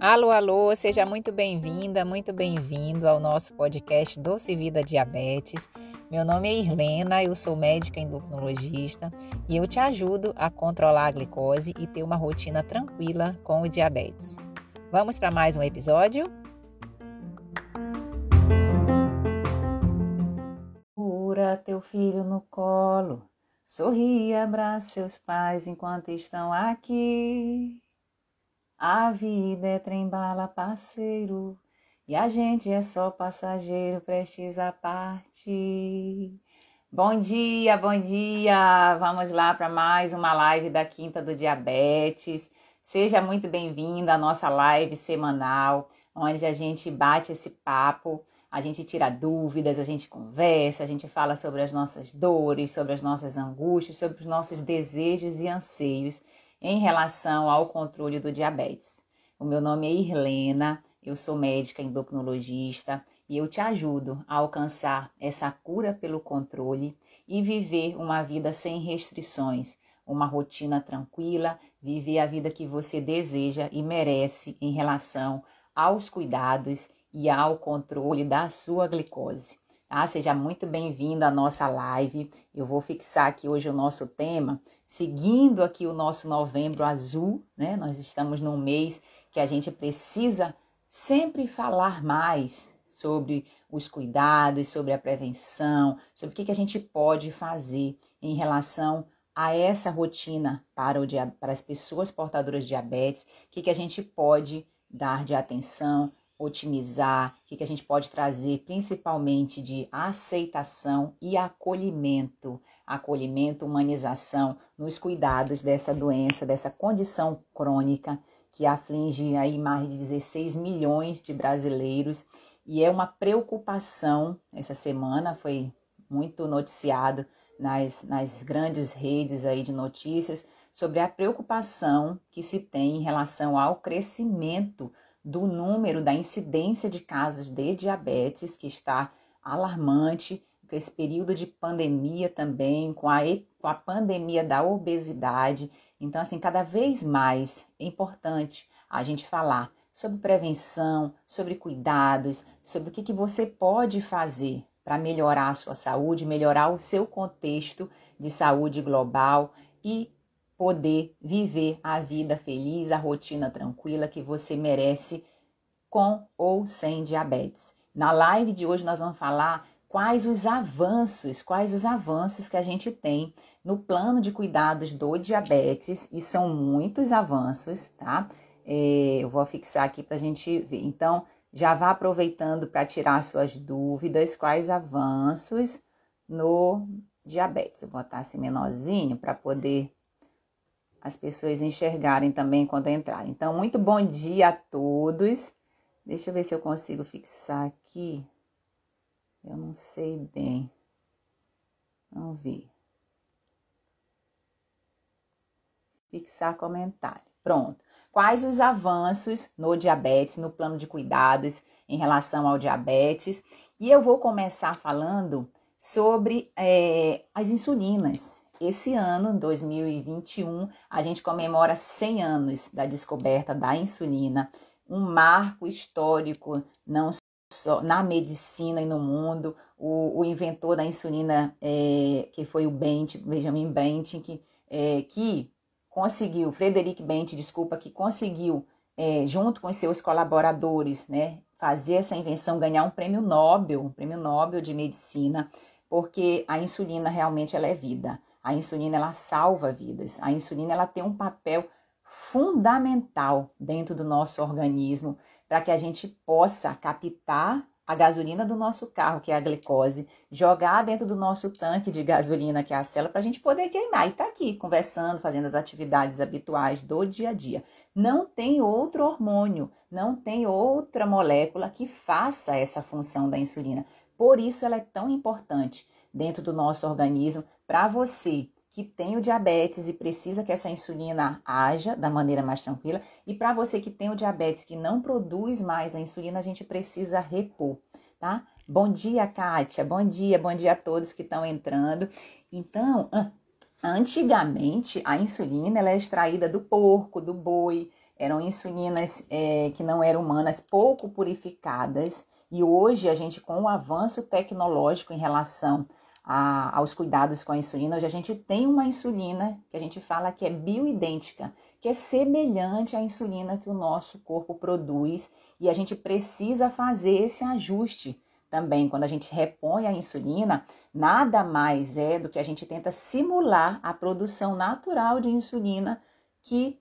Alô, alô, seja muito bem-vinda, muito bem-vindo ao nosso podcast Doce Vida Diabetes. Meu nome é Irlena, eu sou médica endocrinologista e eu te ajudo a controlar a glicose e ter uma rotina tranquila com o diabetes. Vamos para mais um episódio? Segura teu filho no colo, sorri e abraça seus pais enquanto estão aqui. A vida é trem-bala, parceiro, e a gente é só passageiro, prestes a partir. Bom dia, bom dia! Vamos lá para mais uma live da Quinta do Diabetes. Seja muito bem-vindo à nossa live semanal, onde a gente bate esse papo, a gente tira dúvidas, a gente conversa, a gente fala sobre as nossas dores, sobre as nossas angústias, sobre os nossos desejos e anseios em relação ao controle do diabetes. O meu nome é Irlena, eu sou médica endocrinologista e eu te ajudo a alcançar essa cura pelo controle e viver uma vida sem restrições, uma rotina tranquila, viver a vida que você deseja e merece em relação aos cuidados e ao controle da sua glicose. Ah, seja muito bem-vindo à nossa live. Eu vou fixar aqui hoje o nosso tema, seguindo aqui o nosso novembro azul, né? Nós estamos num mês que a gente precisa sempre falar mais sobre os cuidados, sobre a prevenção, sobre o que, que a gente pode fazer em relação a essa rotina para, o, para as pessoas portadoras de diabetes, o que, que a gente pode dar de atenção, otimizar, o que, que a gente pode trazer principalmente de aceitação e acolhimento, acolhimento, humanização nos cuidados dessa doença, dessa condição crônica que aflige aí mais de 16 milhões de brasileiros e é uma preocupação. Essa semana foi muito noticiado nas, nas grandes redes aí de notícias sobre a preocupação que se tem em relação ao crescimento do número da incidência de casos de diabetes, que está alarmante, com esse período de pandemia também, com a, com a pandemia da obesidade. Então, assim, cada vez mais é importante a gente falar sobre prevenção, sobre cuidados, sobre o que, que você pode fazer para melhorar a sua saúde, melhorar o seu contexto de saúde global e poder viver a vida feliz, a rotina tranquila que você merece com ou sem diabetes. Na live de hoje nós vamos falar quais os avanços, quais os avanços que a gente tem no plano de cuidados do diabetes, e são muitos avanços, tá? É, eu vou fixar aqui para a gente ver. Então, já vá aproveitando para tirar suas dúvidas, quais avanços no diabetes. Vou botar assim menorzinho para poder as pessoas enxergarem também quando entrarem. Então, muito bom dia a todos. Deixa eu ver se eu consigo fixar aqui. Eu não sei bem. Vamos ver. Fixar comentário. Pronto. Quais os avanços no diabetes, no plano de cuidados em relação ao diabetes? E eu vou começar falando sobre é, as insulinas. Esse ano, 2021, a gente comemora 100 anos da descoberta da insulina, um marco histórico não só na medicina e no mundo. O, o inventor da insulina, é, que foi o Bent, Benjamin Bent, que, é, que conseguiu, Frederic Bent, desculpa, que conseguiu, é, junto com seus colaboradores, né, fazer essa invenção, ganhar um prêmio Nobel, um prêmio Nobel de medicina, porque a insulina realmente ela é vida. A insulina ela salva vidas. A insulina ela tem um papel fundamental dentro do nosso organismo para que a gente possa captar a gasolina do nosso carro, que é a glicose, jogar dentro do nosso tanque de gasolina, que é a célula, para a gente poder queimar. E tá aqui conversando, fazendo as atividades habituais do dia a dia. Não tem outro hormônio, não tem outra molécula que faça essa função da insulina. Por isso ela é tão importante dentro do nosso organismo para você que tem o diabetes e precisa que essa insulina haja da maneira mais tranquila, e para você que tem o diabetes que não produz mais a insulina, a gente precisa repor, tá? Bom dia, Kátia. Bom dia, bom dia a todos que estão entrando. Então, Antigamente, a insulina ela é extraída do porco, do boi, eram insulinas é, que não eram humanas, pouco purificadas. E hoje a gente, com o avanço tecnológico em relação a, aos cuidados com a insulina, hoje a gente tem uma insulina que a gente fala que é bioidêntica, que é semelhante à insulina que o nosso corpo produz e a gente precisa fazer esse ajuste também. Quando a gente repõe a insulina, nada mais é do que a gente tenta simular a produção natural de insulina que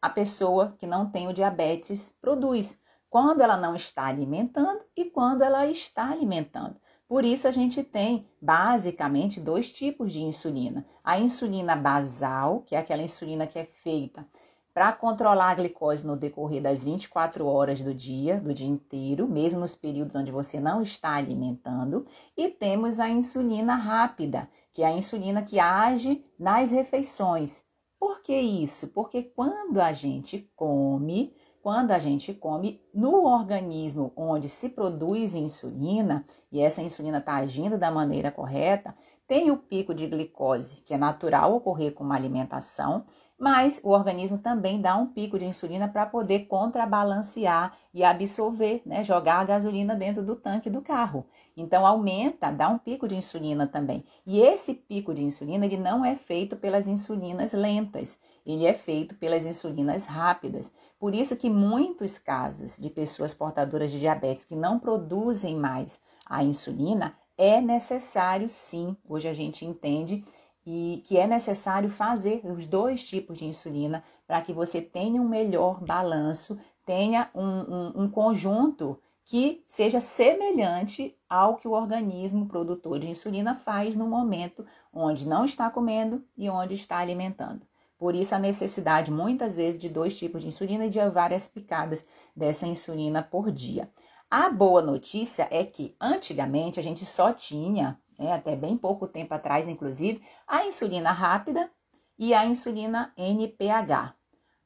a pessoa que não tem o diabetes produz, quando ela não está alimentando e quando ela está alimentando. Por isso a gente tem basicamente dois tipos de insulina. A insulina basal, que é aquela insulina que é feita para controlar a glicose no decorrer das 24 horas do dia, do dia inteiro, mesmo nos períodos onde você não está alimentando, e temos a insulina rápida, que é a insulina que age nas refeições. Por que isso? Porque quando a gente come, quando a gente come no organismo onde se produz insulina, e essa insulina está agindo da maneira correta, tem o pico de glicose, que é natural ocorrer com uma alimentação, mas o organismo também dá um pico de insulina para poder contrabalancear e absorver, né, jogar a gasolina dentro do tanque do carro. Então aumenta, dá um pico de insulina também. E esse pico de insulina ele não é feito pelas insulinas lentas, ele é feito pelas insulinas rápidas. Por isso que muitos casos de pessoas portadoras de diabetes que não produzem mais a insulina é necessário sim, hoje a gente entende e que é necessário fazer os dois tipos de insulina para que você tenha um melhor balanço, tenha um, um, um, conjunto que seja semelhante ao que o organismo produtor de insulina faz no momento onde não está comendo e onde está alimentando. Por isso, a necessidade muitas vezes de dois tipos de insulina e de várias picadas dessa insulina por dia. A boa notícia é que antigamente a gente só tinha né, até bem pouco tempo atrás, inclusive, a insulina rápida e a insulina NPH.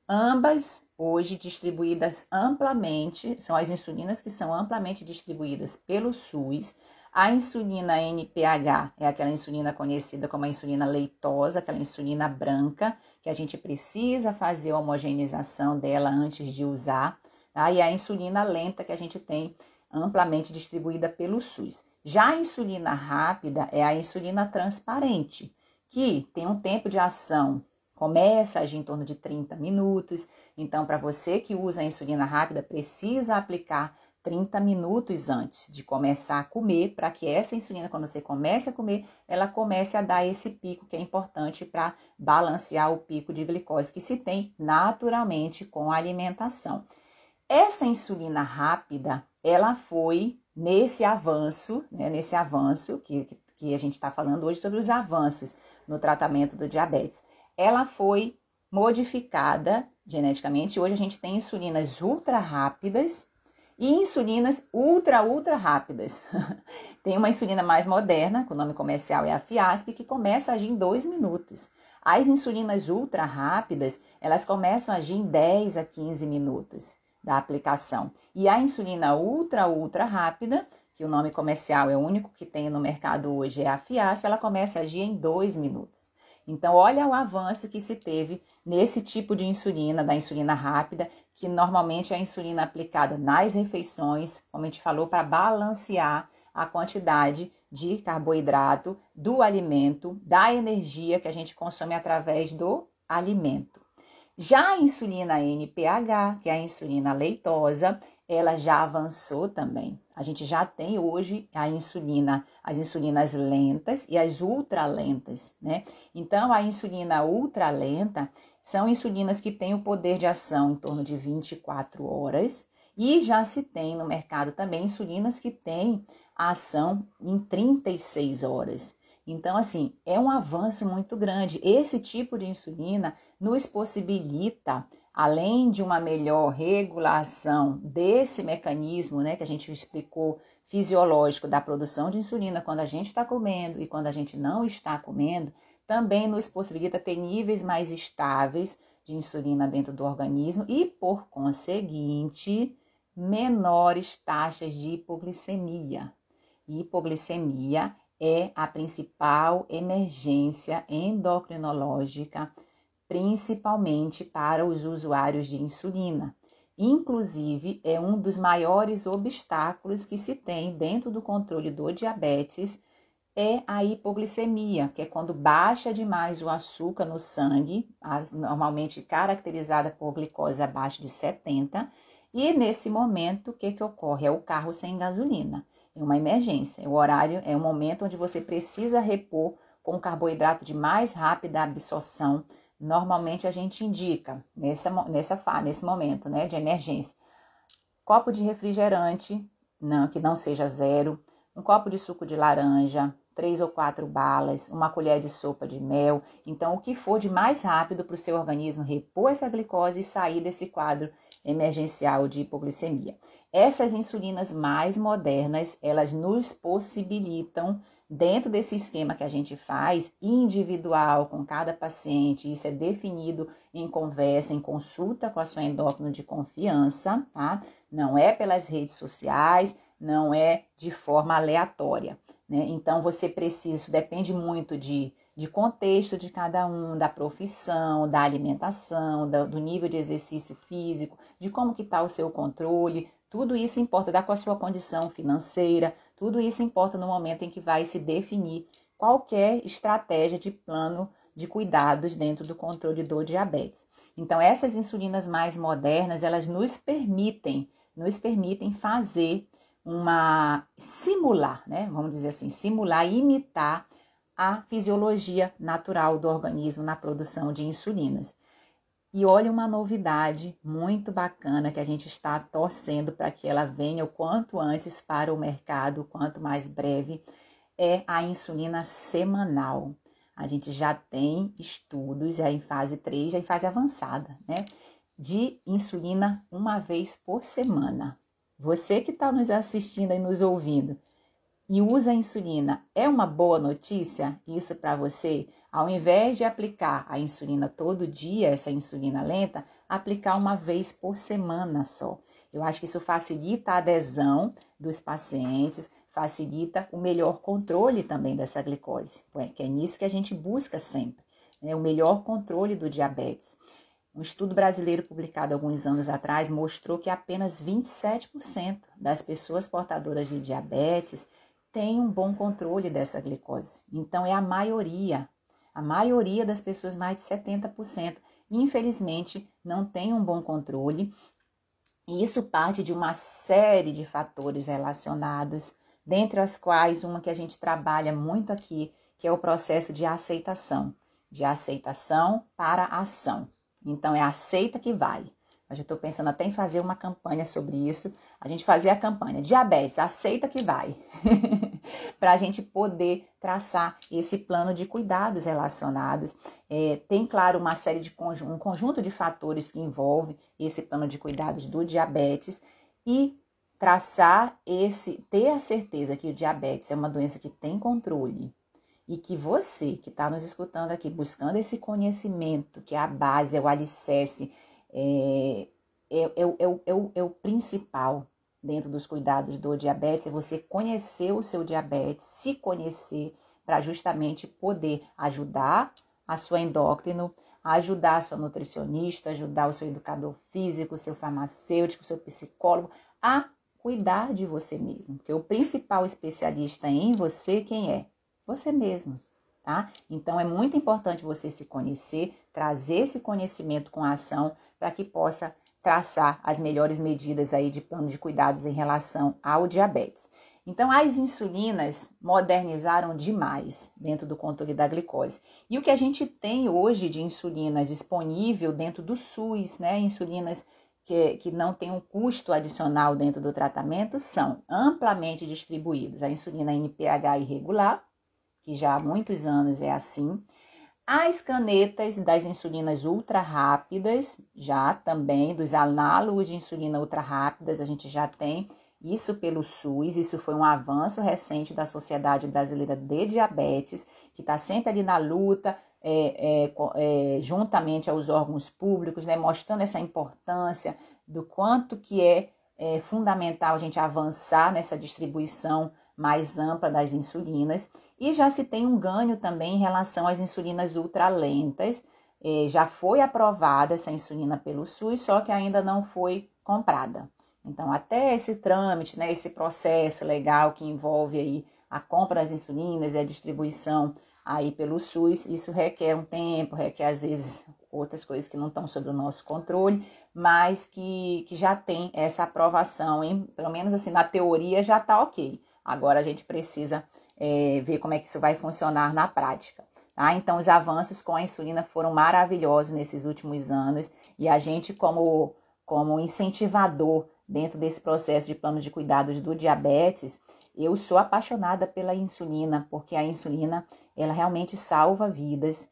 Ambas hoje distribuídas amplamente, são as insulinas que são amplamente distribuídas pelo SUS. A insulina NPH é aquela insulina conhecida como a insulina leitosa, aquela insulina branca, que a gente precisa fazer a homogeneização dela antes de usar. Tá? E a insulina lenta que a gente tem amplamente distribuída pelo SUS. Já a insulina rápida é a insulina transparente, que tem um tempo de ação, começa a agir em torno de 30 minutos. Então, para você que usa a insulina rápida, precisa aplicar 30 minutos antes de começar a comer, para que essa insulina, quando você comece a comer, ela comece a dar esse pico que é importante para balancear o pico de glicose que se tem naturalmente com a alimentação. Essa insulina rápida, ela foi nesse avanço, né, nesse avanço que, que, a gente está falando hoje sobre os avanços no tratamento do diabetes. Ela foi modificada geneticamente. Hoje a gente tem insulinas ultra rápidas e insulinas ultra, ultra rápidas. tem uma insulina mais moderna, que o nome comercial é a Fiasp, que começa a agir em 2 minutos. As insulinas ultra rápidas, elas começam a agir em 10 a 15 minutos da aplicação. E a insulina ultra, ultra rápida, que o nome comercial é o único que tem no mercado hoje, é a Fiasp, ela começa a agir em dois minutos. Então, olha o avanço que se teve nesse tipo de insulina, da insulina rápida, que normalmente é a insulina aplicada nas refeições, como a gente falou, para balancear a quantidade de carboidrato do alimento, da energia que a gente consome através do alimento. Já a insulina NPH, que é a insulina leitosa, ela já avançou também. A gente já tem hoje a insulina, as insulinas lentas e as ultralentas, né? Então, a insulina ultralenta são insulinas que têm o poder de ação em torno de 24 horas e já se tem no mercado também insulinas que têm a ação em 36 horas. Então, assim, é um avanço muito grande. Esse tipo de insulina nos possibilita, além de uma melhor regulação desse mecanismo, né, que a gente explicou, fisiológico da produção de insulina quando a gente está comendo e quando a gente não está comendo, também nos possibilita ter níveis mais estáveis de insulina dentro do organismo e, por conseguinte, menores taxas de hipoglicemia. Hipoglicemia é a principal emergência endocrinológica, principalmente para os usuários de insulina. Inclusive, é um dos maiores obstáculos que se tem dentro do controle do diabetes é a hipoglicemia, que é quando baixa demais o açúcar no sangue, normalmente caracterizada por glicose abaixo de 70, e nesse momento o que, que ocorre? É o carro sem gasolina. É uma emergência. O horário é um momento onde você precisa repor com carboidrato de mais rápida absorção. Normalmente a gente indica nessa, nessa nesse momento né, de emergência. Copo de refrigerante, não, que não seja zero, um copo de suco de laranja, três ou quatro balas, uma colher de sopa de mel. Então, o que for de mais rápido para o seu organismo repor essa glicose e sair desse quadro emergencial de hipoglicemia. Essas insulinas mais modernas, elas nos possibilitam, dentro desse esquema que a gente faz, individual com cada paciente, isso é definido em conversa, em consulta com a sua endócrino de confiança, tá? Não é pelas redes sociais, não é de forma aleatória. Né? Então você precisa, isso depende muito de, de contexto de cada um, da profissão, da alimentação, da, do nível de exercício físico, de como que está o seu controle. Tudo isso importa, da com a sua condição financeira, tudo isso importa no momento em que vai se definir qualquer estratégia de plano de cuidados dentro do controle do diabetes. Então, essas insulinas mais modernas, elas nos permitem, nos permitem fazer uma simular, né? Vamos dizer assim, simular, imitar a fisiologia natural do organismo na produção de insulinas. E olha uma novidade muito bacana que a gente está torcendo para que ela venha o quanto antes para o mercado, quanto mais breve, é a insulina semanal. A gente já tem estudos já em fase 3, já em fase avançada, né? De insulina uma vez por semana. Você que está nos assistindo e nos ouvindo e usa a insulina, é uma boa notícia isso para você? Ao invés de aplicar a insulina todo dia, essa insulina lenta, aplicar uma vez por semana só. Eu acho que isso facilita a adesão dos pacientes, facilita o melhor controle também dessa glicose, que é nisso que a gente busca sempre, né? o melhor controle do diabetes. Um estudo brasileiro publicado alguns anos atrás mostrou que apenas 27% das pessoas portadoras de diabetes têm um bom controle dessa glicose. Então, é a maioria, a maioria das pessoas, mais de 70%, infelizmente, não tem um bom controle. E isso parte de uma série de fatores relacionados, dentre as quais uma que a gente trabalha muito aqui, que é o processo de aceitação, de aceitação para ação. Então, é aceita que vale. Eu já estou pensando até em fazer uma campanha sobre isso. A gente fazer a campanha diabetes, aceita que vai. Para a gente poder traçar esse plano de cuidados relacionados. É, tem, claro, uma série de um conjunto de fatores que envolve esse plano de cuidados do diabetes e traçar esse, ter a certeza que o diabetes é uma doença que tem controle, e que você que está nos escutando aqui, buscando esse conhecimento, que é a base, é o alicerce, é, é, é, é, é o principal dentro dos cuidados do diabetes, é você conhecer o seu diabetes, se conhecer, para justamente poder ajudar a sua endócrino, ajudar a sua nutricionista, ajudar o seu educador físico, seu farmacêutico, seu psicólogo a cuidar de você mesmo. Porque o principal especialista em você, quem é? você mesmo, tá? Então é muito importante você se conhecer, trazer esse conhecimento com a ação para que possa traçar as melhores medidas aí de plano de cuidados em relação ao diabetes. Então, as insulinas modernizaram demais dentro do controle da glicose. E o que a gente tem hoje de insulina disponível dentro do SUS, né? Insulinas que, que não tem um custo adicional dentro do tratamento, são amplamente distribuídas. A insulina NPH irregular, que já há muitos anos é assim. As canetas das insulinas ultra rápidas, já também dos análogos de insulina ultra rápidas, a gente já tem isso pelo SUS. Isso foi um avanço recente da Sociedade Brasileira de Diabetes, que está sempre ali na luta, é, é, é, juntamente aos órgãos públicos, né, mostrando essa importância do quanto que é, é fundamental a gente avançar nessa distribuição mais ampla das insulinas. E já se tem um ganho também em relação às insulinas ultralentas. É, já foi aprovada essa insulina pelo SUS, só que ainda não foi comprada. Então, até esse trâmite, né, esse processo legal que envolve aí a compra das insulinas e a distribuição aí pelo SUS, isso requer um tempo, requer às vezes outras coisas que não estão sob o nosso controle, mas que, que já tem essa aprovação, hein? pelo menos assim, na teoria já está ok. Agora a gente precisa é, ver como é que isso vai funcionar na prática. Tá? Então, os avanços com a insulina foram maravilhosos nesses últimos anos e a gente, como, como incentivador dentro desse processo de plano de cuidados do diabetes, eu sou apaixonada pela insulina, porque a insulina ela realmente salva vidas.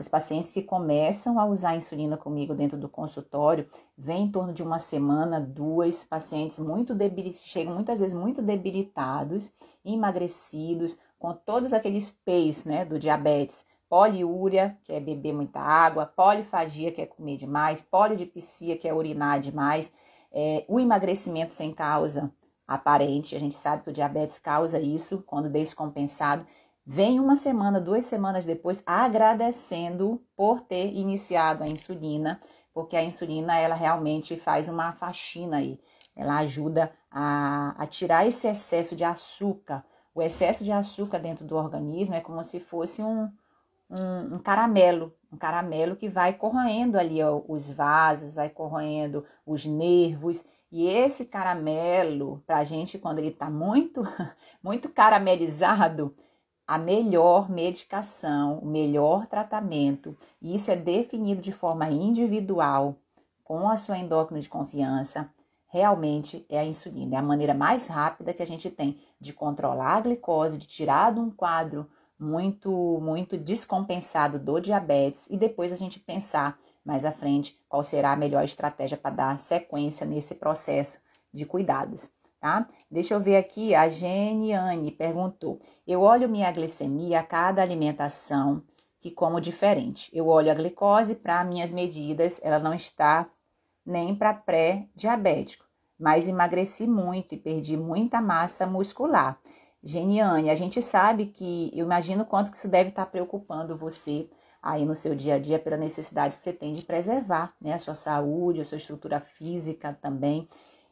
Os pacientes que começam a usar a insulina comigo dentro do consultório, vem em torno de uma semana, duas, pacientes muito debilitados, chegam muitas vezes muito debilitados, emagrecidos, com todos aqueles P's né, do diabetes, poliúria, que é beber muita água, polifagia, que é comer demais, polidipsia, que é urinar demais, é, o emagrecimento sem causa aparente, a gente sabe que o diabetes causa isso quando descompensado, vem uma semana, duas semanas depois, agradecendo por ter iniciado a insulina, porque a insulina ela realmente faz uma faxina aí, ela ajuda a, a tirar esse excesso de açúcar. O excesso de açúcar dentro do organismo é como se fosse um, um, um caramelo, um caramelo que vai corroendo ali ó, os vasos, vai corroendo os nervos. E esse caramelo, para a gente, quando ele está muito, muito caramelizado, a melhor medicação, o melhor tratamento, e isso é definido de forma individual com a sua endócrina de confiança, realmente é a insulina. É a maneira mais rápida que a gente tem de controlar a glicose, de tirar de um quadro muito, muito descompensado do diabetes e depois a gente pensar mais à frente qual será a melhor estratégia para dar sequência nesse processo de cuidados, tá? Deixa eu ver aqui, a Geniane perguntou: eu olho minha glicemia a cada alimentação que como diferente. Eu olho a glicose para minhas medidas, ela não está nem para pré-diabético, mas emagreci muito e perdi muita massa muscular. Geniane, a gente sabe que, eu imagino quanto que isso deve estar preocupando você aí no seu dia a dia pela necessidade que você tem de preservar né, a sua saúde, a sua estrutura física também.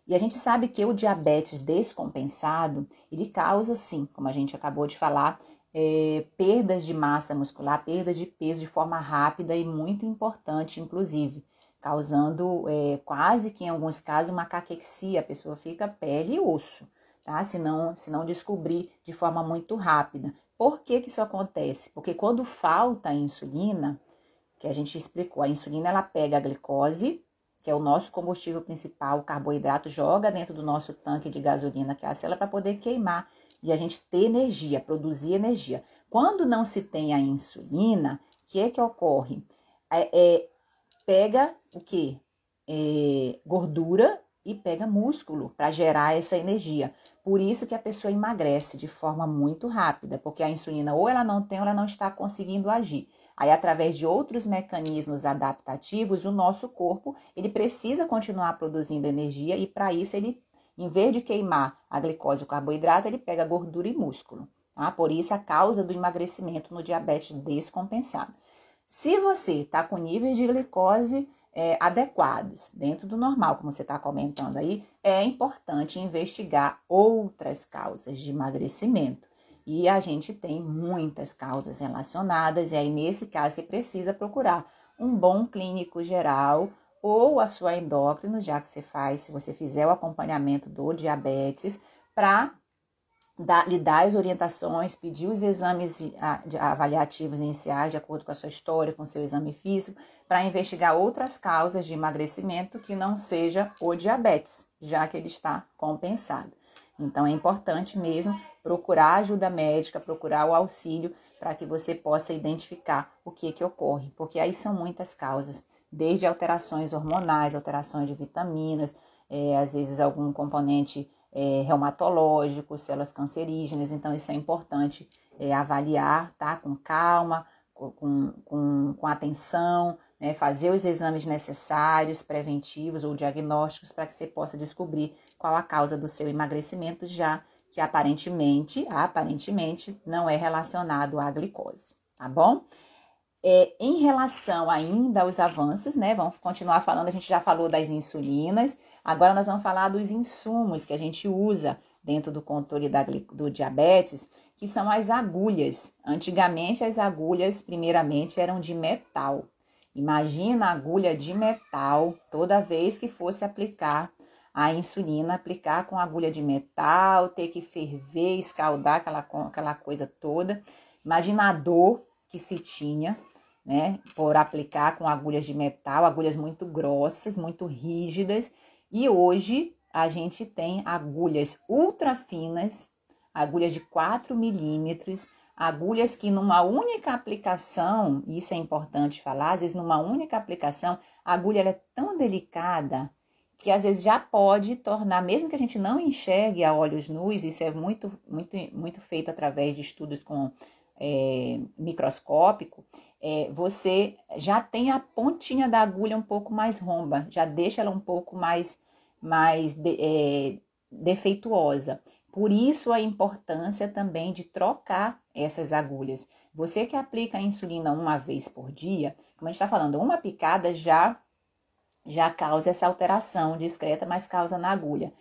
E a gente sabe que o diabetes descompensado, ele causa sim, como a gente acabou de falar, é, perdas de massa muscular, perda de peso de forma rápida e muito importante, inclusive, causando é, quase que em alguns casos uma caquexia, a pessoa fica pele e osso tá? Se não, se não descobrir de forma muito rápida. Por que, que isso acontece? Porque quando falta a insulina, que a gente explicou, a insulina ela pega a glicose, que é o nosso combustível principal, o carboidrato, joga dentro do nosso tanque de gasolina, que é a célula, para poder queimar e a gente ter energia, produzir energia. Quando não se tem a insulina, o que é que ocorre? É, é pega o que? É, gordura e pega músculo para gerar essa energia. Por isso que a pessoa emagrece de forma muito rápida, porque a insulina ou ela não tem ou ela não está conseguindo agir. Aí, através de outros mecanismos adaptativos, o nosso corpo ele precisa continuar produzindo energia e para isso ele, em vez de queimar a glicose e o carboidrato, ele pega gordura e músculo. Tá? Por isso a causa do emagrecimento no diabetes descompensado. Se você está com níveis de glicose é, adequados, dentro do normal, como você está comentando aí, é importante investigar outras causas de emagrecimento. E a gente tem muitas causas relacionadas, e aí, nesse caso, você precisa procurar um bom clínico geral ou a sua endócrino, já que você faz, se você fizer o acompanhamento do diabetes, para lhe dar as orientações, pedir os exames avaliativos iniciais, de acordo com a sua história, com o seu exame físico, para investigar outras causas de emagrecimento que não seja o diabetes, já que ele está compensado. Então é importante mesmo procurar ajuda médica, procurar o auxílio para que você possa identificar o que que ocorre, porque aí são muitas causas, desde alterações hormonais, alterações de vitaminas, é, às vezes algum componente é, reumatológico, células cancerígenas, então isso é importante é, avaliar, tá? Com calma, com, com, com atenção, né, fazer os exames necessários, preventivos ou diagnósticos, para que você possa descobrir qual a causa do seu emagrecimento, já que aparentemente, aparentemente, não é relacionado à glicose, tá bom? É, em relação ainda aos avanços, né? Vamos continuar falando, a gente já falou das insulinas, agora nós vamos falar dos insumos que a gente usa dentro do controle da, do diabetes, que são as agulhas. Antigamente, as agulhas, primeiramente, eram de metal. Imagina a agulha de metal toda vez que fosse aplicar a insulina, aplicar com agulha de metal, ter que ferver, escaldar aquela, aquela coisa toda. Imagina a dor que se tinha, né, por aplicar com agulhas de metal, agulhas muito grossas, muito rígidas. E hoje a gente tem agulhas ultra finas, agulhas de 4 milímetros, agulhas que numa única aplicação, isso é importante falar, às vezes numa única aplicação, a agulha é tão delicada que às vezes já pode tornar, mesmo que a gente não enxergue a olhos nus, isso é muito, muito, muito feito através de estudos com é, microscópico, é, você já tem a pontinha da agulha um pouco mais romba, já deixa ela um pouco mais mais de, é, defeituosa. Por isso a importância também de trocar essas agulhas. Você que aplica a insulina uma vez por dia, como a gente está falando, uma picada já já causa essa alteração discreta, mas causa na agulha.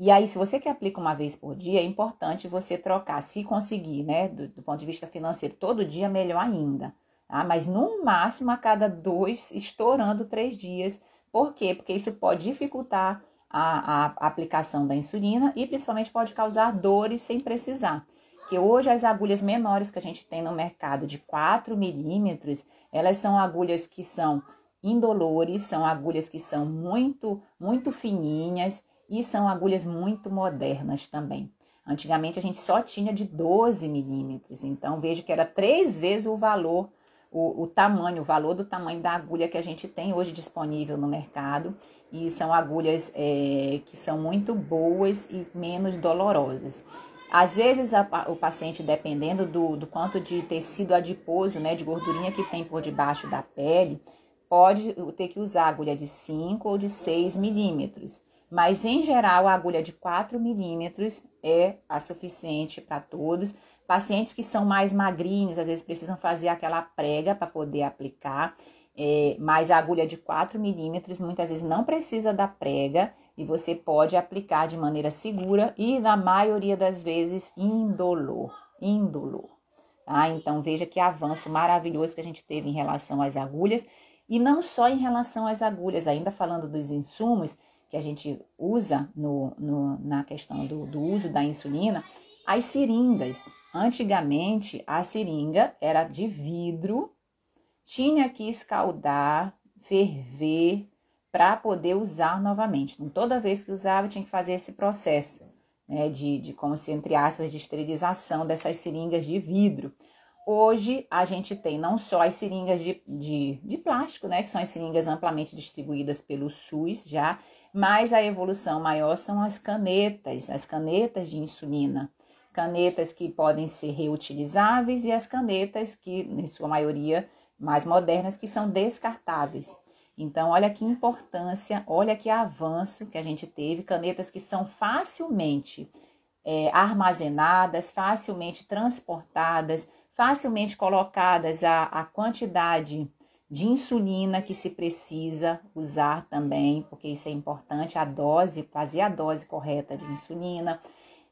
E aí, se você que aplica uma vez por dia, é importante você trocar, se conseguir, né, do, do ponto de vista financeiro, todo dia, melhor ainda. Tá? Mas no máximo a cada dois, estourando três dias, por quê? Porque isso pode dificultar a, a aplicação da insulina e principalmente pode causar dores sem precisar. Que hoje as agulhas menores que a gente tem no mercado de 4 milímetros, elas são agulhas que são indolores, são agulhas que são muito, muito fininhas e são agulhas muito modernas também. Antigamente a gente só tinha de 12 milímetros, então veja que era três vezes o valor o, o tamanho, o valor do tamanho da agulha que a gente tem hoje disponível no mercado. E são agulhas é, que são muito boas e menos dolorosas. Às vezes, a, o paciente, dependendo do, do quanto de tecido adiposo, né, de gordurinha que tem por debaixo da pele, pode ter que usar agulha de 5 ou de 6 milímetros. Mas, em geral, a agulha de 4 milímetros é a suficiente para todos, Pacientes que são mais magrinhos, às vezes precisam fazer aquela prega para poder aplicar, é, mas a agulha de 4 milímetros muitas vezes não precisa da prega e você pode aplicar de maneira segura e, na maioria das vezes, indolor. Indolor. Tá? Então, veja que avanço maravilhoso que a gente teve em relação às agulhas e não só em relação às agulhas, ainda falando dos insumos que a gente usa no, no na questão do, do uso da insulina, as seringas. Antigamente, a seringa era de vidro, tinha que escaldar, ferver para poder usar novamente. Então, toda vez que usava, tinha que fazer esse processo né, de, de, como se, entre aspas, de esterilização dessas seringas de vidro. Hoje, a gente tem não só as seringas de, de, de plástico, né, que são as seringas amplamente distribuídas pelo SUS já, mas a evolução maior são as canetas, as canetas de insulina canetas que podem ser reutilizáveis e as canetas que, em sua maioria, mais modernas, que são descartáveis. Então, olha que importância, olha que avanço que a gente teve, canetas que são facilmente é, armazenadas, facilmente transportadas, facilmente colocadas a, a quantidade de insulina que se precisa usar também, porque isso é importante, a dose, fazer a dose correta de insulina,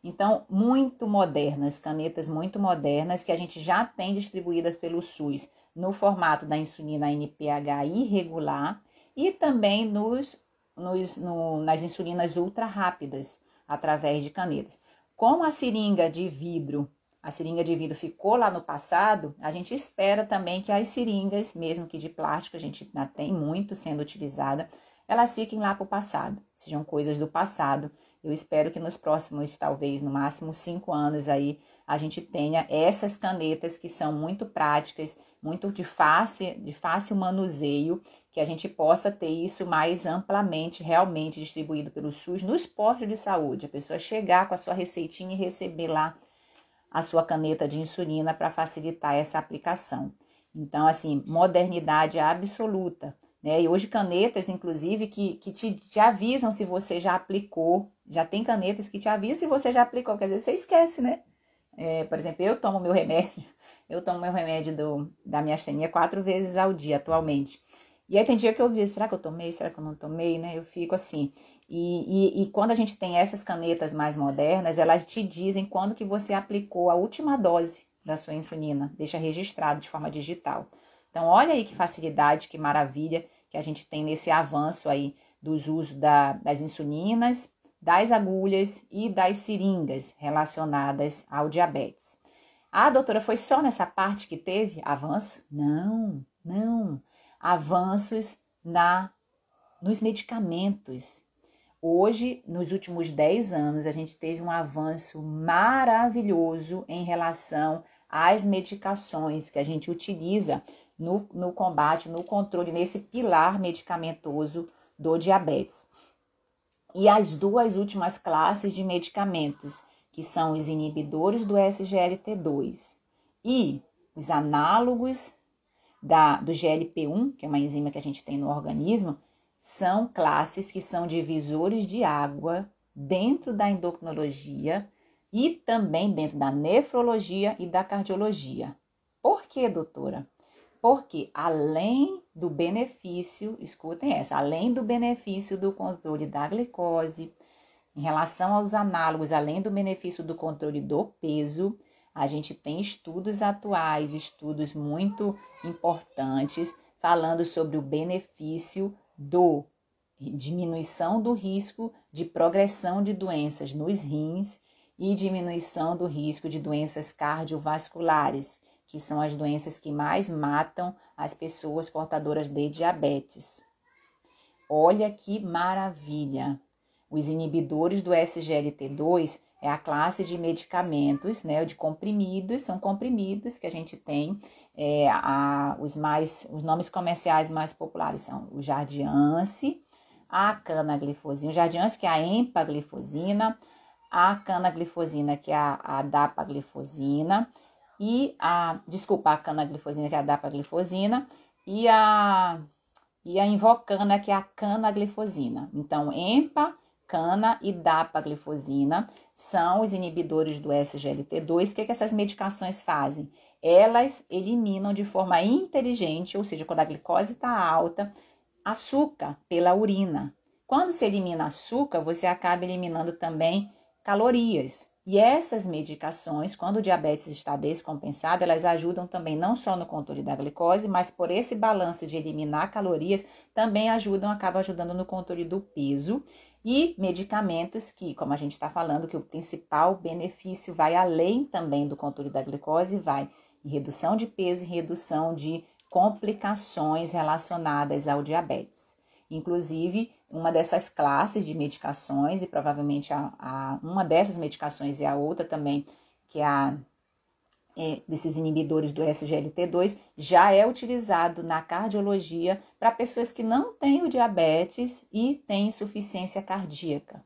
então, muito modernas, canetas muito modernas que a gente já tem distribuídas pelo SUS no formato da insulina NPH irregular e também nos, nos, no, nas insulinas ultra rápidas através de canetas. Como a seringa de vidro, a seringa de vidro ficou lá no passado, a gente espera também que as seringas, mesmo que de plástico, a gente ainda tem muito sendo utilizada, elas fiquem lá para o passado, sejam coisas do passado eu espero que nos próximos, talvez no máximo cinco anos aí, a gente tenha essas canetas que são muito práticas, muito de fácil, de fácil manuseio, que a gente possa ter isso mais amplamente, realmente distribuído pelo SUS nos postos de saúde. A pessoa chegar com a sua receitinha e receber lá a sua caneta de insulina para facilitar essa aplicação. Então, assim, modernidade absoluta Né? E hoje canetas, inclusive, que, que te, te avisam se você já aplicou. Já tem canetas que te avisam se você já aplicou, às vezes você esquece, né? É, por exemplo, eu tomo meu remédio, eu tomo meu remédio do, da minha astenia quatro vezes ao dia atualmente. E aí tem dia que eu vi, será que eu tomei, será que eu não tomei, né? Eu fico assim. E, e, e, quando a gente tem essas canetas mais modernas, elas te dizem quando que você aplicou a última dose da sua insulina, deixa registrado de forma digital. Então, olha aí que facilidade, que maravilha que a gente tem nesse avanço aí dos usos da, das insulinas, das agulhas e das seringas relacionadas ao diabetes. Ah, doutora, foi só nessa parte que teve avanço? Não, não. Avanços na nos medicamentos. Hoje, nos últimos 10 anos, a gente teve um avanço maravilhoso em relação às medicações que a gente utiliza no, no combate, no controle, nesse pilar medicamentoso do diabetes. E as duas últimas classes de medicamentos, que são os inibidores do SGLT2 e os análogos da, do GLP-1, que é uma enzima que a gente tem no organismo, são classes que são divisores de água dentro da endocrinologia e também dentro da nefrologia e da cardiologia. Por que, doutora? Porque além do benefício, escutem essa, além do benefício do controle da glicose, em relação aos análogos, além do benefício do controle do peso, a gente tem estudos atuais, estudos muito importantes, falando sobre o benefício do diminuição do risco de progressão de doenças nos rins e diminuição do risco de doenças cardiovasculares, que são as doenças que mais matam as pessoas portadoras de diabetes. Olha que maravilha! Os inibidores do SGLT2 é a classe de medicamentos, né, de comprimidos, são comprimidos que a gente tem, é, a, os mais, os nomes comerciais mais populares são o Jardiance, a canaglifosina, o Jardiance que é a empaglifosina, a canaglifosina que é a, a dapaglifosina, e a, desculpa, a canaglifosina, que é a dapaglifosina, e a, e a invocana, que é a canaglifosina. Então, EMPA, cana e dapaglifosina são os inibidores do SGLT2. O que, é que essas medicações fazem? Elas eliminam de forma inteligente, ou seja, quando a glicose está alta, açúcar pela urina. Quando se elimina açúcar, você acaba eliminando também calorias. E essas medicações, quando o diabetes está descompensado, elas ajudam também não só no controle da glicose, mas por esse balanço de eliminar calorias, também ajudam, acaba ajudando no controle do peso e medicamentos que, como a gente está falando, que o principal benefício vai além também do controle da glicose, vai em redução de peso e redução de complicações relacionadas ao diabetes. Inclusive, uma dessas classes de medicações, e provavelmente a, a uma dessas medicações e a outra também, que é a é, desses inibidores do SGLT2, já é utilizado na cardiologia para pessoas que não têm o diabetes e têm insuficiência cardíaca.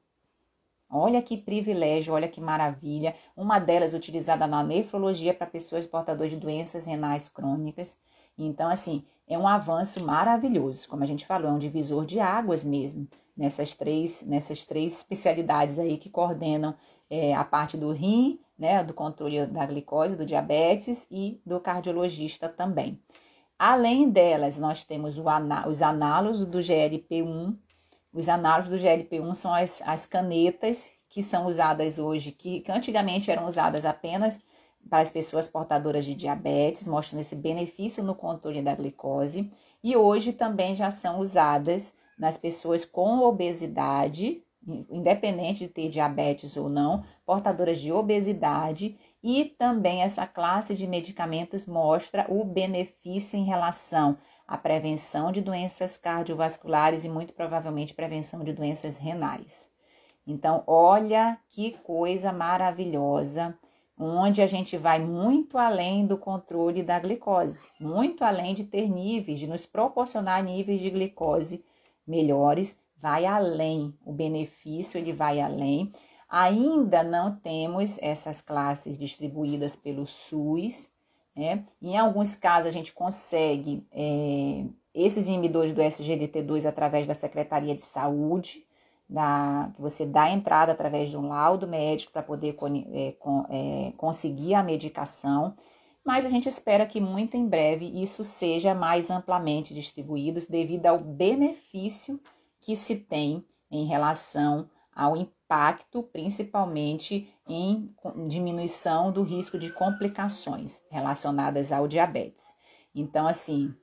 Olha que privilégio, olha que maravilha. Uma delas utilizada na nefrologia para pessoas portadoras de doenças renais crônicas. Então, assim, é um avanço maravilhoso. Como a gente falou, é um divisor de águas mesmo, nessas três, nessas três especialidades aí que coordenam é, a parte do rim, né, do controle da glicose, do diabetes e do cardiologista também. Além delas, nós temos os análogos do GLP-1. Os análogos do GLP-1 são as, as canetas que são usadas hoje, que, que antigamente eram usadas apenas para as pessoas portadoras de diabetes, mostrando esse benefício no controle da glicose, e hoje também já são usadas nas pessoas com obesidade, independente de ter diabetes ou não, portadoras de obesidade, e também essa classe de medicamentos mostra o benefício em relação à prevenção de doenças cardiovasculares e muito provavelmente prevenção de doenças renais. Então, olha que coisa maravilhosa onde a gente vai muito além do controle da glicose, muito além de ter níveis, de nos proporcionar níveis de glicose melhores, vai além, o benefício ele vai além. Ainda não temos essas classes distribuídas pelo SUS, né? Em alguns casos a gente consegue é, esses inibidores do SGLT2 através da Secretaria de Saúde, da, que você dá entrada através de um laudo médico para poder é, é, conseguir a medicação, mas a gente espera que muito em breve isso seja mais amplamente distribuído devido ao benefício que se tem em relação ao impacto, principalmente em diminuição do risco de complicações relacionadas ao diabetes. Então, assim,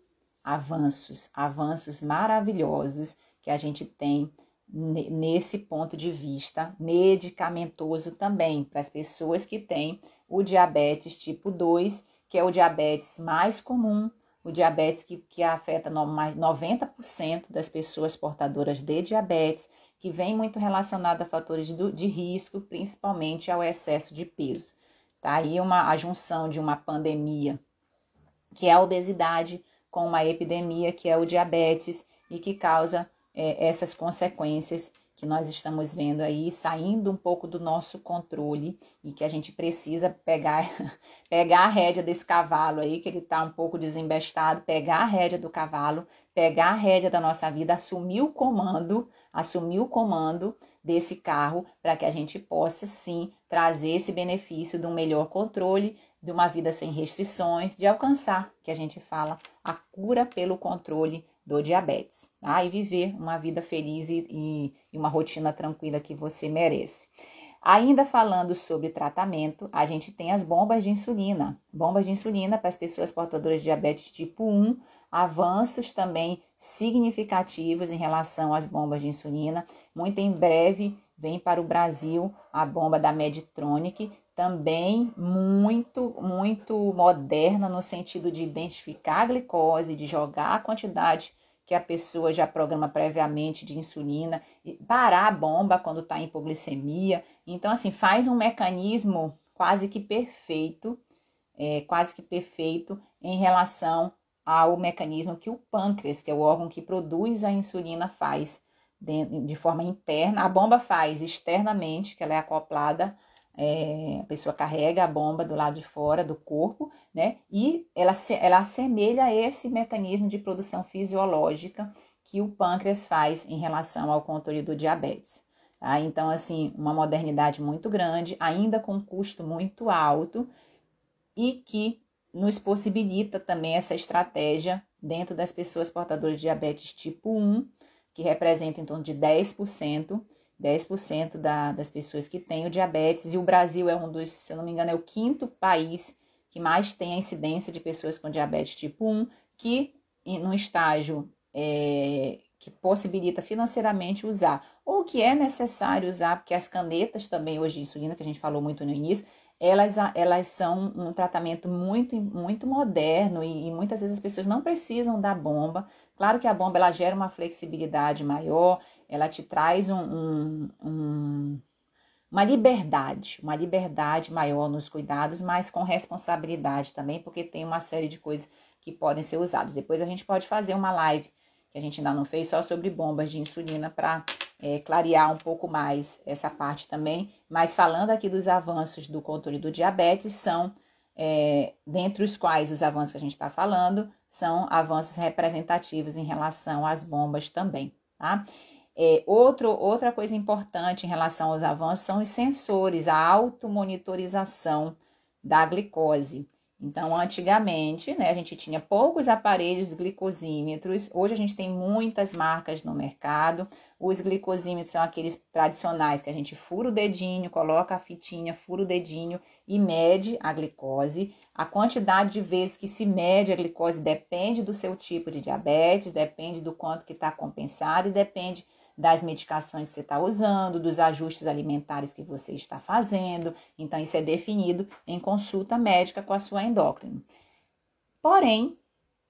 avanços, avanços maravilhosos que a gente tem nesse ponto de vista medicamentoso também para as pessoas que têm o diabetes tipo 2, que é o diabetes mais comum, o diabetes que, que afeta 90% das pessoas portadoras de diabetes, que vem muito relacionado a fatores de, de risco, principalmente ao excesso de peso. Tá aí uma a junção de uma pandemia, que é a obesidade, com uma epidemia, que é o diabetes, e que causa é, essas consequências que nós estamos vendo aí saindo um pouco do nosso controle e que a gente precisa pegar pegar a rédea desse cavalo aí que ele está um pouco desembestado, pegar a rédea do cavalo, pegar a rédea da nossa vida, assumir o comando, assumir o comando desse carro para que a gente possa sim trazer esse benefício de um melhor controle, de uma vida sem restrições, de alcançar, que a gente fala, a cura pelo controle do diabetes, tá? E viver uma vida feliz e, e uma rotina tranquila que você merece. Ainda falando sobre tratamento, a gente tem as bombas de insulina. Bombas de insulina para as pessoas portadoras de diabetes tipo 1, avanços também significativos em relação às bombas de insulina. Muito em breve vem para o Brasil a bomba da Medtronic, também muito, muito moderna no sentido de identificar a glicose, de jogar a quantidade que a pessoa já programa previamente de insulina, parar a bomba quando está em hipoglicemia. Então, assim, faz um mecanismo quase que perfeito, é, quase que perfeito em relação ao mecanismo que o pâncreas, que é o órgão que produz a insulina, faz de, de forma interna. A bomba faz externamente, que ela é acoplada é, a pessoa carrega a bomba do lado de fora do corpo, né? E ela, ela assemelha esse mecanismo de produção fisiológica que o pâncreas faz em relação ao controle do diabetes. Tá? Então, assim, uma modernidade muito grande, ainda com um custo muito alto e que nos possibilita também essa estratégia dentro das pessoas portadoras de diabetes tipo 1, que representa em torno de 10%, 10% da, das pessoas que têm o diabetes, e o Brasil é um dos, se eu não me engano, é o quinto país que mais tem a incidência de pessoas com diabetes tipo 1, que no estágio é, que possibilita financeiramente usar, ou que é necessário usar, porque as canetas também hoje de insulina, que a gente falou muito no início, elas, elas são um tratamento muito, muito moderno e, e muitas vezes as pessoas não precisam da bomba. Claro que a bomba ela gera uma flexibilidade maior, ela te traz um, um, um, uma liberdade, uma liberdade maior nos cuidados, mas com responsabilidade também, porque tem uma série de coisas que podem ser usadas. Depois a gente pode fazer uma live, que a gente ainda não fez, só sobre bombas de insulina para é, clarear um pouco mais essa parte também. Mas falando aqui dos avanços do controle do diabetes, são, é, dentre os quais os avanços que a gente está falando, são avanços representativos em relação às bombas também, tá? É, outro, outra coisa importante em relação aos avanços são os sensores, a automonitorização da glicose. Então, antigamente, né, a gente tinha poucos aparelhos glicosímetros, hoje a gente tem muitas marcas no mercado. Os glicosímetros são aqueles tradicionais que a gente fura o dedinho, coloca a fitinha, fura o dedinho e mede a glicose. A quantidade de vezes que se mede a glicose depende do seu tipo de diabetes, depende do quanto que está compensado e depende das medicações que você está usando, dos ajustes alimentares que você está fazendo. Então, isso é definido em consulta médica com a sua endócrina. Porém,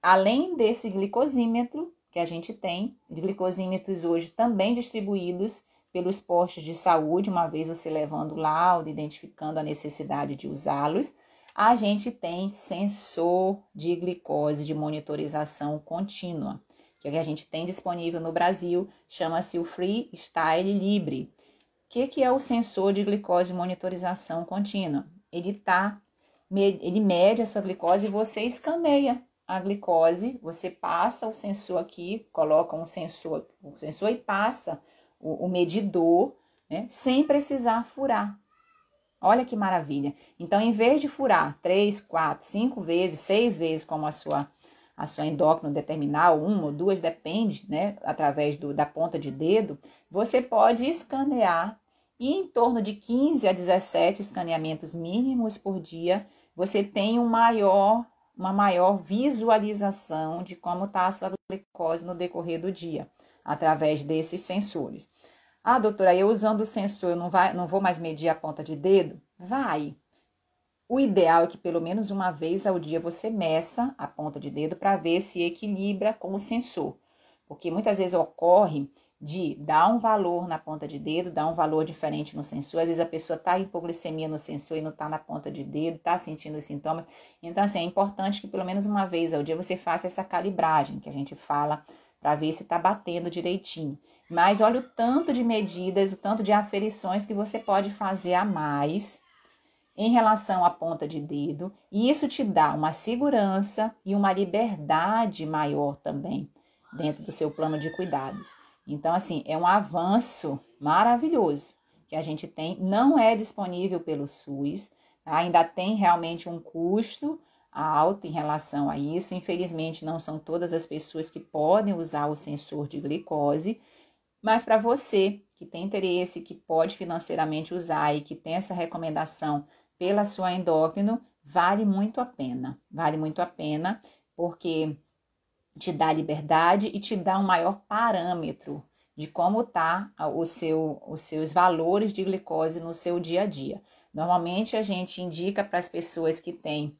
além desse glicosímetro que a gente tem, glicosímetros hoje também distribuídos pelos postos de saúde, uma vez você levando o laudo, identificando a necessidade de usá-los, a gente tem sensor de glicose de monitorização contínua que a gente tem disponível no Brasil, chama-se o Freestyle Libre. O que, que é o sensor de glicose monitorização contínua? Ele tá, ele mede a sua glicose e você escaneia a glicose, você passa o sensor aqui, coloca um sensor, o sensor e passa o, o medidor, né, sem precisar furar. Olha que maravilha. Então, em vez de furar três, quatro, cinco vezes, seis vezes, como a sua a sua endócrino determinar, uma ou duas, depende, né, através do, da ponta de dedo, você pode escanear e em torno de 15 a 17 escaneamentos mínimos por dia, você tem um maior, uma maior visualização de como está a sua glicose no decorrer do dia, através desses sensores. Ah, doutora, eu usando o sensor, não, vai, não vou mais medir a ponta de dedo? Vai. O ideal é que pelo menos uma vez ao dia você meça a ponta de dedo para ver se equilibra com o sensor. Porque muitas vezes ocorre de dar um valor na ponta de dedo, dar um valor diferente no sensor. Às vezes a pessoa está em hipoglicemia no sensor e não está na ponta de dedo, está sentindo os sintomas. Então, assim, é importante que pelo menos uma vez ao dia você faça essa calibragem que a gente fala para ver se está batendo direitinho. Mas olha o tanto de medidas, o tanto de aferições que você pode fazer a mais em relação à ponta de dedo, e isso te dá uma segurança e uma liberdade maior também dentro do seu plano de cuidados. Então, assim, é um avanço maravilhoso que a gente tem. Não é disponível pelo SUS, tá? ainda tem realmente um custo alto em relação a isso. Infelizmente, não são todas as pessoas que podem usar o sensor de glicose, mas para você que tem interesse, que pode financeiramente usar e que tem essa recomendação pela sua endócrino, vale muito a pena. Vale muito a pena, porque te dá liberdade e te dá um maior parâmetro de como tá o seu, os seus valores de glicose no seu dia a dia. Normalmente a gente indica para as pessoas que têm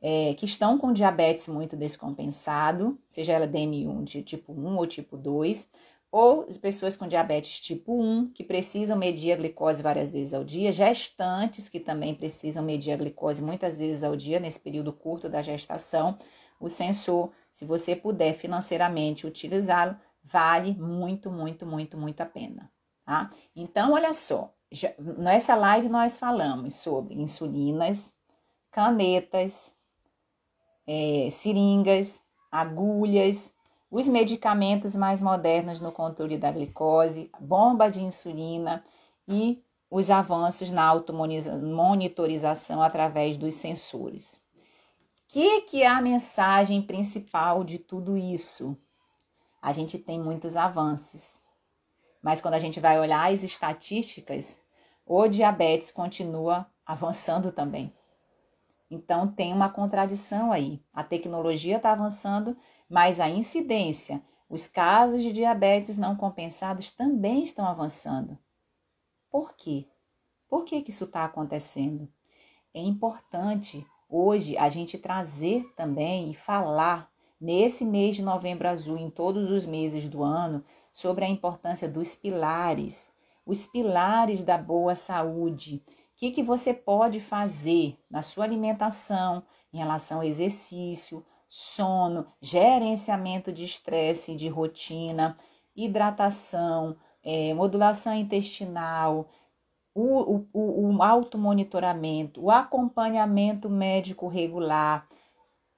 é, que estão com diabetes muito descompensado, seja ela DM1 de tipo 1 ou tipo 2, ou pessoas com diabetes tipo 1, que precisam medir a glicose várias vezes ao dia, gestantes que também precisam medir a glicose muitas vezes ao dia nesse período curto da gestação, o sensor, se você puder financeiramente utilizá-lo, vale muito, muito, muito, muito a pena, tá? Então, olha só, já, nessa live nós falamos sobre insulinas, canetas, é, seringas, agulhas, os medicamentos mais modernos no controle da glicose, bomba de insulina e os avanços na automonitorização através dos sensores que, que é a mensagem principal de tudo isso? A gente tem muitos avanços, mas quando a gente vai olhar as estatísticas, o diabetes continua avançando também. Então tem uma contradição aí. A tecnologia está avançando, mas a incidência, os casos de diabetes não compensados também estão avançando. Por quê? Por que, que isso está acontecendo? É importante hoje a gente trazer também e falar nesse mês de novembro azul, em todos os meses do ano, sobre a importância dos pilares, os pilares da boa saúde. O que, que você pode fazer na sua alimentação em relação ao exercício, sono, gerenciamento de estresse, de rotina, hidratação, é, modulação intestinal, o, o, o automonitoramento, o acompanhamento médico regular,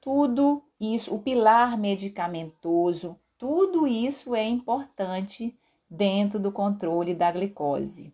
tudo isso, o pilar medicamentoso, tudo isso é importante dentro do controle da glicose.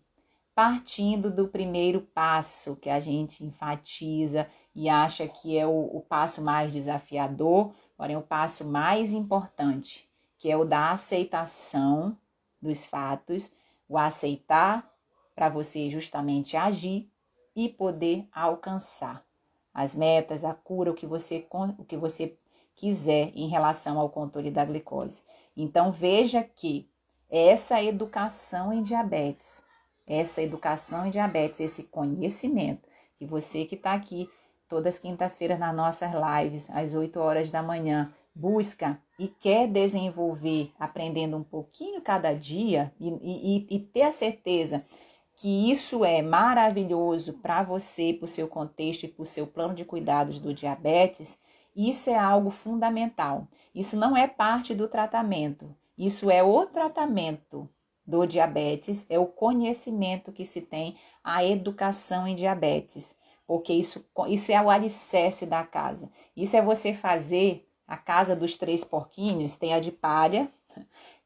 Partindo do primeiro passo que a gente enfatiza e acha que é o, o passo mais desafiador, porém o passo mais importante, que é o da aceitação dos fatos, o aceitar para você justamente agir e poder alcançar as metas, a cura, o que você, o que você quiser em relação ao controle da glicose. Então veja que essa educação em diabetes, essa educação em diabetes, esse conhecimento que você que está aqui todas as quintas-feiras nas nossas lives, às 8 horas da manhã, busca e quer desenvolver, aprendendo um pouquinho cada dia e, e, e ter a certeza que isso é maravilhoso para você, para o seu contexto e para o seu plano de cuidados do diabetes, isso é algo fundamental. Isso não é parte do tratamento, isso é o tratamento do diabetes, é o conhecimento que se tem, a educação em diabetes, porque isso, isso é o alicerce da casa. Isso é você fazer a casa dos três porquinhos, tem a de palha,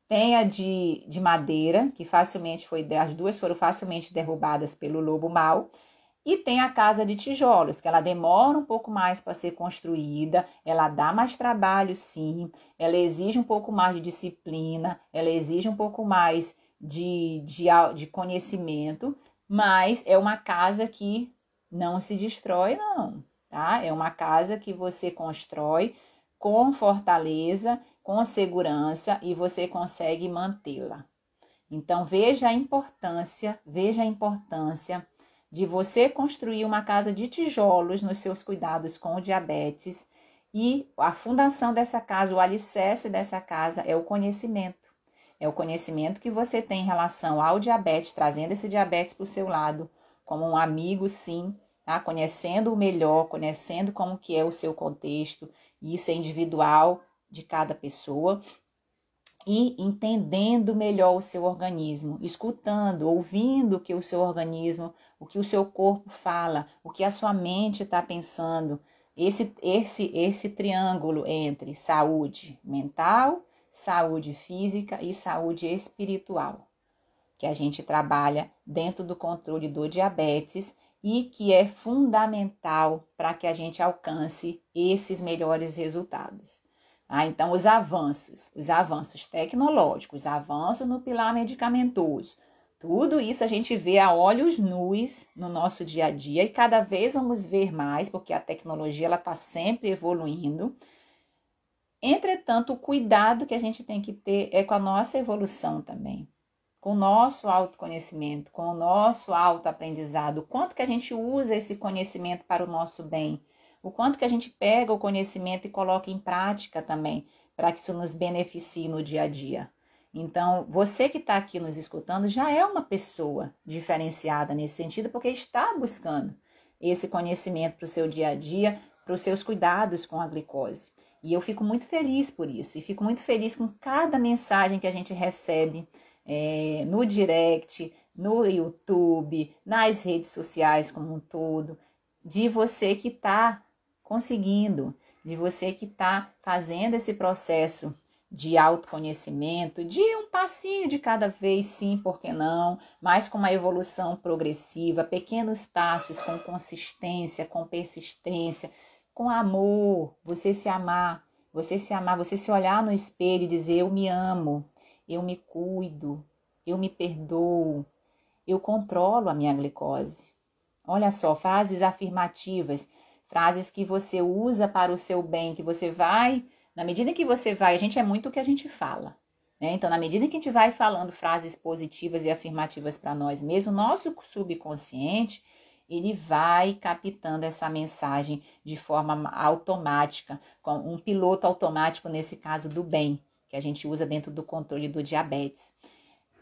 tem a de, de madeira, que facilmente foi, as duas foram facilmente derrubadas pelo lobo mau, e tem a casa de tijolos, que ela demora um pouco mais para ser construída, ela dá mais trabalho, sim, ela exige um pouco mais de disciplina, ela exige um pouco mais de, de, de conhecimento, mas é uma casa que não se destrói, não, tá? É uma casa que você constrói com fortaleza, com segurança e você consegue mantê-la. Então veja a importância, veja a importância de você construir uma casa de tijolos nos seus cuidados com o diabetes e a fundação dessa casa, o alicerce dessa casa é o conhecimento. É o conhecimento que você tem em relação ao diabetes, trazendo esse diabetes para o seu lado, como um amigo, sim, tá? Conhecendo o melhor, conhecendo como que é o seu contexto, isso é individual de cada pessoa, e entendendo melhor o seu organismo, escutando, ouvindo o que o seu organismo, o que o seu corpo fala, o que a sua mente está pensando. Esse, esse, esse triângulo entre saúde mental, saúde física e saúde espiritual, que a gente trabalha dentro do controle do diabetes e que é fundamental para que a gente alcance esses melhores resultados. Ah, então, os avanços, os avanços tecnológicos, avanços no pilar medicamentoso, tudo isso a gente vê a olhos nus no nosso dia a dia e cada vez vamos ver mais, porque a tecnologia ela está sempre evoluindo. Entretanto, o cuidado que a gente tem que ter é com a nossa evolução também, com o nosso autoconhecimento, com o nosso autoaprendizado, o quanto que a gente usa esse conhecimento para o nosso bem, o quanto que a gente pega o conhecimento e coloca em prática também, para que isso nos beneficie no dia a dia. Então, você que está aqui nos escutando já é uma pessoa diferenciada nesse sentido, porque está buscando esse conhecimento para o seu dia a dia, para os seus cuidados com a glicose. E eu fico muito feliz por isso, e fico muito feliz com cada mensagem que a gente recebe é, no direct, no YouTube, nas redes sociais como um todo, de você que está conseguindo, de você que está fazendo esse processo de autoconhecimento, de um passinho de cada vez, sim, por que não, mas com uma evolução progressiva, pequenos passos, com consistência, com persistência, com amor, você se amar, você se amar, você se olhar no espelho e dizer: Eu me amo, eu me cuido, eu me perdoo, eu controlo a minha glicose. Olha só, frases afirmativas frases que você usa para o seu bem, que você vai, na medida que você vai, a gente é muito o que a gente fala. Né? Então, na medida que a gente vai falando frases positivas e afirmativas para nós mesmos, nosso subconsciente ele vai captando essa mensagem de forma automática, com um piloto automático, nesse caso do bem, que a gente usa dentro do controle do diabetes.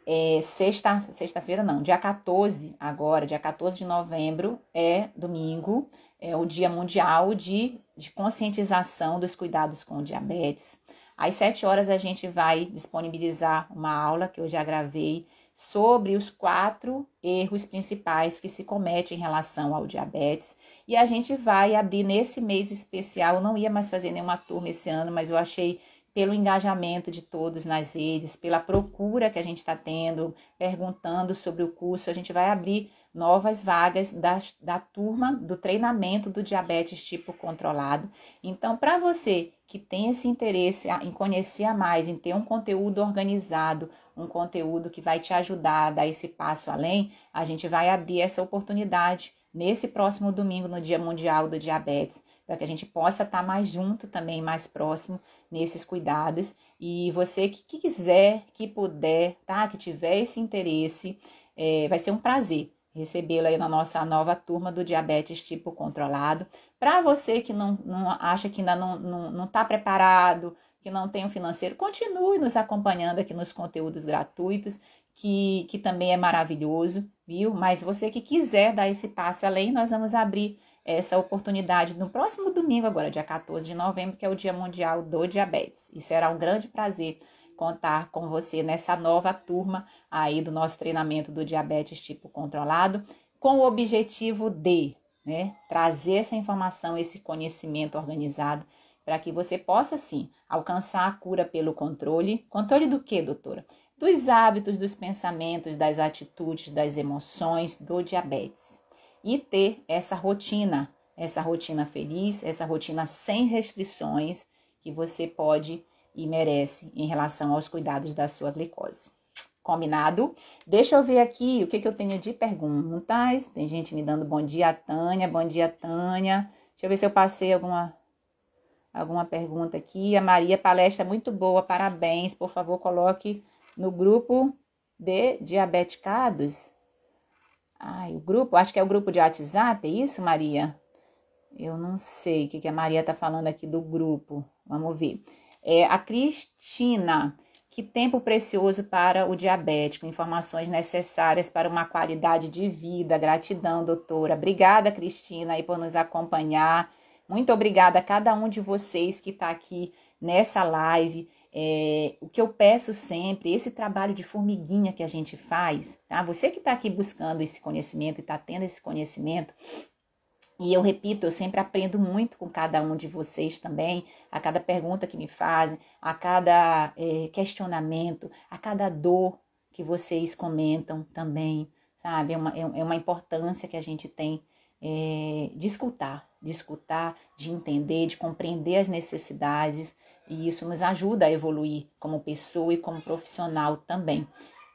É, sexta, sexta-feira não, dia 14 agora, dia 14 de novembro, é domingo, é o Dia Mundial de, de Conscientização dos Cuidados com Diabetes. Às 7 horas a gente vai disponibilizar uma aula que eu já gravei sobre os quatro erros principais que se cometem em relação ao diabetes. E a gente vai abrir nesse mês especial. Eu não ia mais fazer nenhuma turma esse ano, mas eu achei pelo engajamento de todos nas redes, pela procura que a gente está tendo, perguntando sobre o curso, a gente vai abrir novas vagas da, da turma do treinamento do diabetes tipo controlado. Então, para você que tem esse interesse em conhecer mais, em ter um conteúdo organizado, um conteúdo que vai te ajudar a dar esse passo além, a gente vai abrir essa oportunidade nesse próximo domingo, no Dia Mundial do Diabetes, para que a gente possa estar tá mais junto também, mais próximo nesses cuidados. E você que, que quiser, que puder, tá? Que tiver esse interesse, é, vai ser um prazer recebê-lo aí na nossa nova turma do diabetes tipo controlado. Para você que não, não acha que ainda não está não, não tá preparado, que não tem um financeiro, continue nos acompanhando aqui nos conteúdos gratuitos, que, que também é maravilhoso, viu? Mas você que quiser dar esse passo além, nós vamos abrir essa oportunidade no próximo domingo, agora, dia 14 de novembro, que é o Dia Mundial do Diabetes. E será um grande prazer contar com você nessa nova turma aí do nosso treinamento do diabetes tipo controlado, com o objetivo de né, trazer essa informação, esse conhecimento organizado para que você possa sim alcançar a cura pelo controle. Controle do que, doutora? Dos hábitos, dos pensamentos, das atitudes, das emoções do diabetes. E ter essa rotina, essa rotina feliz, essa rotina sem restrições que você pode e merece em relação aos cuidados da sua glicose. Combinado? Deixa eu ver aqui o que, que eu tenho de perguntas. Tem gente me dando bom dia, Tânia. Bom dia, Tânia. Deixa eu ver se eu passei alguma, alguma pergunta aqui. A Maria, palestra muito boa, parabéns. Por favor, coloque no grupo de diabeticados. Ai, o grupo, acho que é o grupo de WhatsApp, é isso, Maria? Eu não sei o que, que a Maria tá falando aqui do grupo. Vamos ver. É, a Cristina. Que tempo precioso para o diabético, informações necessárias para uma qualidade de vida. Gratidão, doutora. Obrigada, Cristina, aí por nos acompanhar. Muito obrigada a cada um de vocês que está aqui nessa live. É, o que eu peço sempre, esse trabalho de formiguinha que a gente faz, tá? Você que está aqui buscando esse conhecimento e está tendo esse conhecimento, e eu repito, eu sempre aprendo muito com cada um de vocês também, a cada pergunta que me fazem, a cada é, questionamento, a cada dor que vocês comentam também, sabe? É uma, é, é uma importância que a gente tem é, de escutar, de escutar, de entender, de compreender as necessidades, e isso nos ajuda a evoluir como pessoa e como profissional também.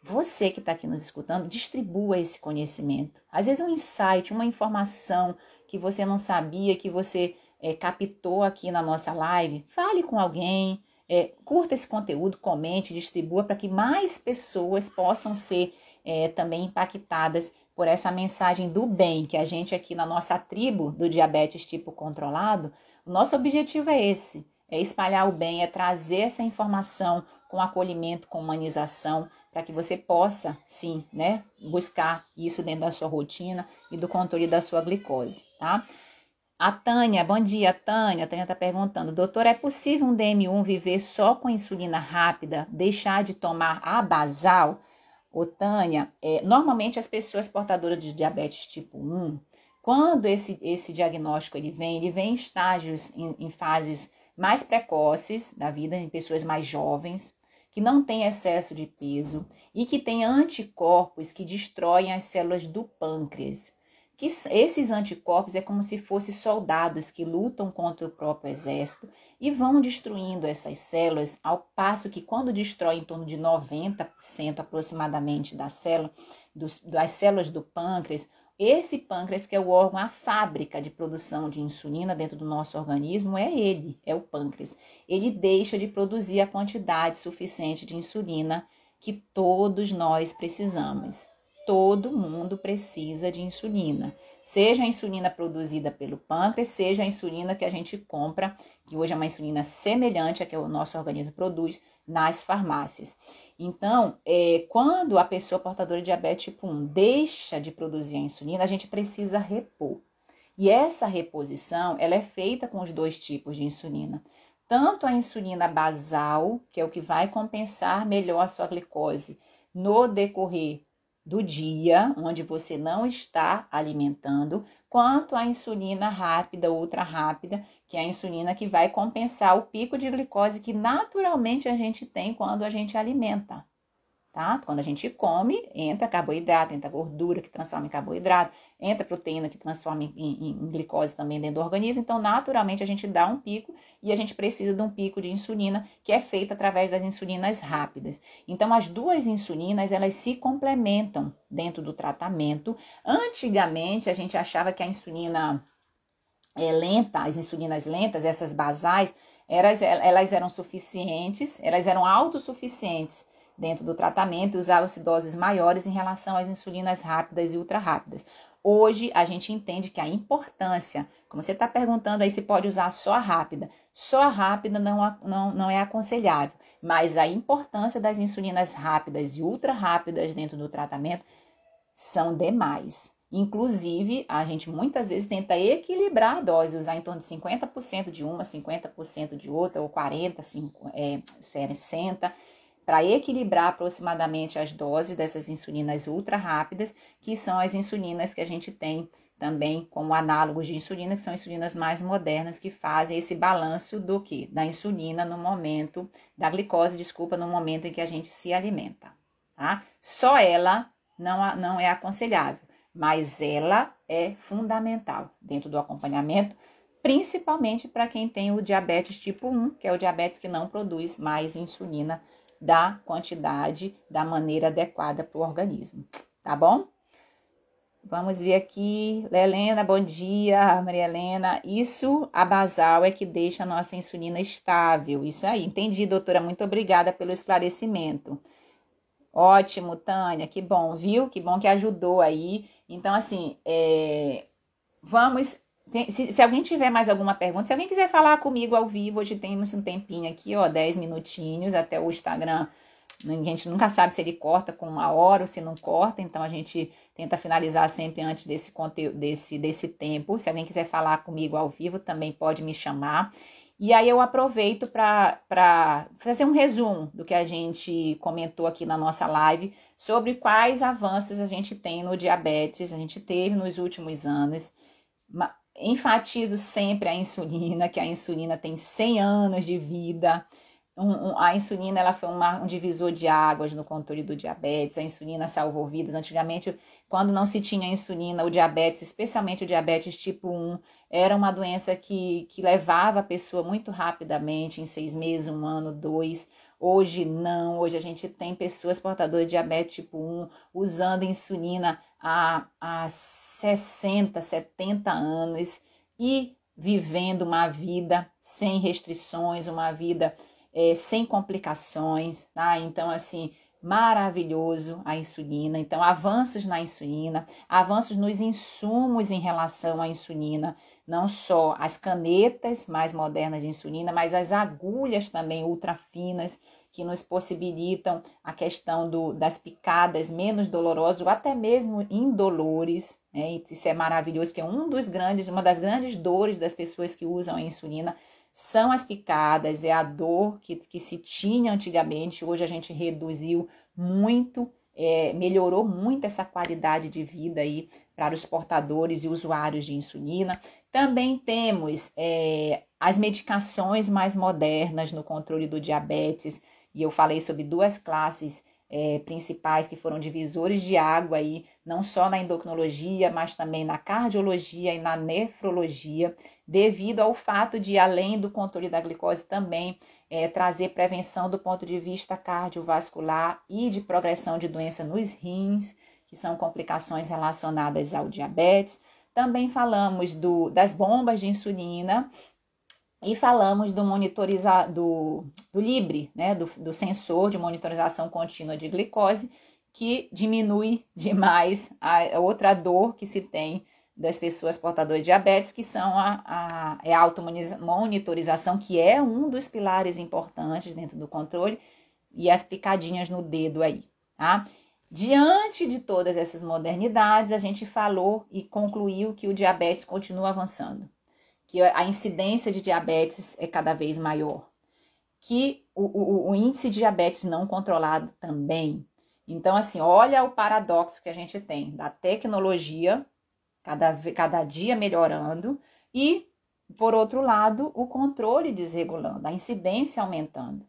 Você que está aqui nos escutando, distribua esse conhecimento. Às vezes, um insight, uma informação que você não sabia, que você é, captou aqui na nossa live, fale com alguém, é, curta esse conteúdo, comente, distribua para que mais pessoas possam ser é, também impactadas por essa mensagem do bem que a gente aqui na nossa tribo do diabetes tipo controlado, o nosso objetivo é esse, é espalhar o bem, é trazer essa informação com acolhimento, com humanização, para que você possa, sim, né, buscar isso dentro da sua rotina e do controle da sua glicose, tá? A Tânia, bom dia, Tânia. A Tânia está perguntando, doutor, é possível um DM1 viver só com insulina rápida, deixar de tomar a basal? Ô, Tânia, é, normalmente as pessoas portadoras de diabetes tipo 1, quando esse, esse diagnóstico ele vem, ele vem em estágios, em, em fases mais precoces da vida, em pessoas mais jovens, que não tem excesso de peso e que tem anticorpos que destroem as células do pâncreas. Que esses anticorpos é como se fossem soldados que lutam contra o próprio exército e vão destruindo essas células, ao passo que quando destrói em torno de 90% aproximadamente da célula, dos, das células do pâncreas, esse pâncreas, que é o órgão, a fábrica de produção de insulina dentro do nosso organismo, é ele, é o pâncreas. Ele deixa de produzir a quantidade suficiente de insulina que todos nós precisamos. Todo mundo precisa de insulina. Seja a insulina produzida pelo pâncreas, seja a insulina que a gente compra, que hoje é uma insulina semelhante à que o nosso organismo produz nas farmácias. Então, é, quando a pessoa portadora de diabetes tipo 1 deixa de produzir a insulina, a gente precisa repor. E essa reposição, ela é feita com os dois tipos de insulina. Tanto a insulina basal, que é o que vai compensar melhor a sua glicose no decorrer do dia, onde você não está alimentando, quanto a insulina rápida, ultra rápida, que é a insulina que vai compensar o pico de glicose que naturalmente a gente tem quando a gente alimenta tá? Quando a gente come, entra carboidrato, entra gordura que transforma em carboidrato, entra proteína que transforma em, em, em, glicose também dentro do organismo. Então, naturalmente, a gente dá um pico e a gente precisa de um pico de insulina que é feito através das insulinas rápidas. Então, as duas insulinas, elas se complementam dentro do tratamento. Antigamente, a gente achava que a insulina é, lenta, as insulinas lentas, essas basais, elas, elas eram suficientes, elas eram autossuficientes dentro do tratamento e usava-se doses maiores em relação às insulinas rápidas e ultra rápidas. Hoje a gente entende que a importância, como você está perguntando aí se pode usar só a rápida, só a rápida não, não, não é aconselhável, mas a importância das insulinas rápidas e ultra rápidas dentro do tratamento são demais. Inclusive, a gente muitas vezes tenta equilibrar a dose, usar em torno de 50% de uma, 50% de outra, ou 40%, 5, é, 60% para equilibrar aproximadamente as doses dessas insulinas ultra rápidas, que são as insulinas que a gente tem também como análogos de insulina, que são insulinas mais modernas que fazem esse balanço do que? Da insulina no momento, da glicose, desculpa, no momento em que a gente se alimenta, tá? Só ela não, não é aconselhável, mas ela é fundamental dentro do acompanhamento, principalmente para quem tem o diabetes tipo 1, que é o diabetes que não produz mais insulina da quantidade, da maneira adequada para o organismo, tá bom? Vamos ver aqui. Helena, bom dia. Maria Helena. Isso, a basal é que deixa a nossa insulina estável. Isso aí. Entendi, doutora. Muito obrigada pelo esclarecimento. Ótimo, Tânia. Que bom, viu? Que bom que ajudou aí. Então, assim, é... vamos. Tem... Se, se, alguém tiver mais alguma pergunta, se alguém quiser falar comigo ao vivo, hoje temos um tempinho aqui, ó, 10 minutinhos até o Instagram. A gente nunca sabe se ele corta com uma hora ou se não corta, então a gente tenta finalizar sempre antes desse conteúdo, desse, desse tempo. Se alguém quiser falar comigo ao vivo, também pode me chamar. E aí eu aproveito para fazer um resumo do que a gente comentou aqui na nossa live sobre quais avanços a gente tem no diabetes, a gente teve nos últimos anos. Enfatizo sempre a insulina, que a insulina tem 100 anos de vida. Um, um, a insulina ela foi uma, um divisor de águas no controle do diabetes. A insulina salvou vidas. Antigamente quando não se tinha insulina, o diabetes, especialmente o diabetes tipo 1, era uma doença que, que levava a pessoa muito rapidamente, em seis meses, um ano, dois. Hoje não, hoje a gente tem pessoas portadoras de diabetes tipo 1 usando insulina há, há 60, 70 anos e vivendo uma vida sem restrições, uma vida é, sem complicações, tá? Então, assim, maravilhoso a insulina. Então, avanços na insulina, avanços nos insumos em relação à insulina, não só as canetas mais modernas de insulina, mas as agulhas também ultra finas que nos possibilitam a questão do, das picadas menos dolorosas ou até mesmo indolores. Né? Isso é maravilhoso, porque é um dos grandes, uma das grandes dores das pessoas que usam a insulina são as picadas, é a dor que, que se tinha antigamente, hoje a gente reduziu muito, é, melhorou muito essa qualidade de vida aí para os portadores e usuários de insulina. Também temos é, as medicações mais modernas no controle do diabetes, e eu falei sobre duas classes é, principais que foram divisores de água aí, não só na endocrinologia, mas também na cardiologia e na nefrologia devido ao fato de, além do controle da glicose, também é, trazer prevenção do ponto de vista cardiovascular e de progressão de doença nos rins, que são complicações relacionadas ao diabetes. Também falamos do, das bombas de insulina e falamos do monitorizar do, do Libre, né, do, do sensor de monitorização contínua de glicose, que diminui demais a outra dor que se tem das pessoas portadoras de diabetes, que são a, a, é a automonitorização, que é um dos pilares importantes dentro do controle, e as picadinhas no dedo aí, tá? Diante de todas essas modernidades, a gente falou e concluiu que o diabetes continua avançando, que a incidência de diabetes é cada vez maior, que o, o, o índice de diabetes não controlado também. Então, assim, olha o paradoxo que a gente tem da tecnologia cada, cada dia melhorando, e, por outro lado, o controle desregulando, a incidência aumentando. O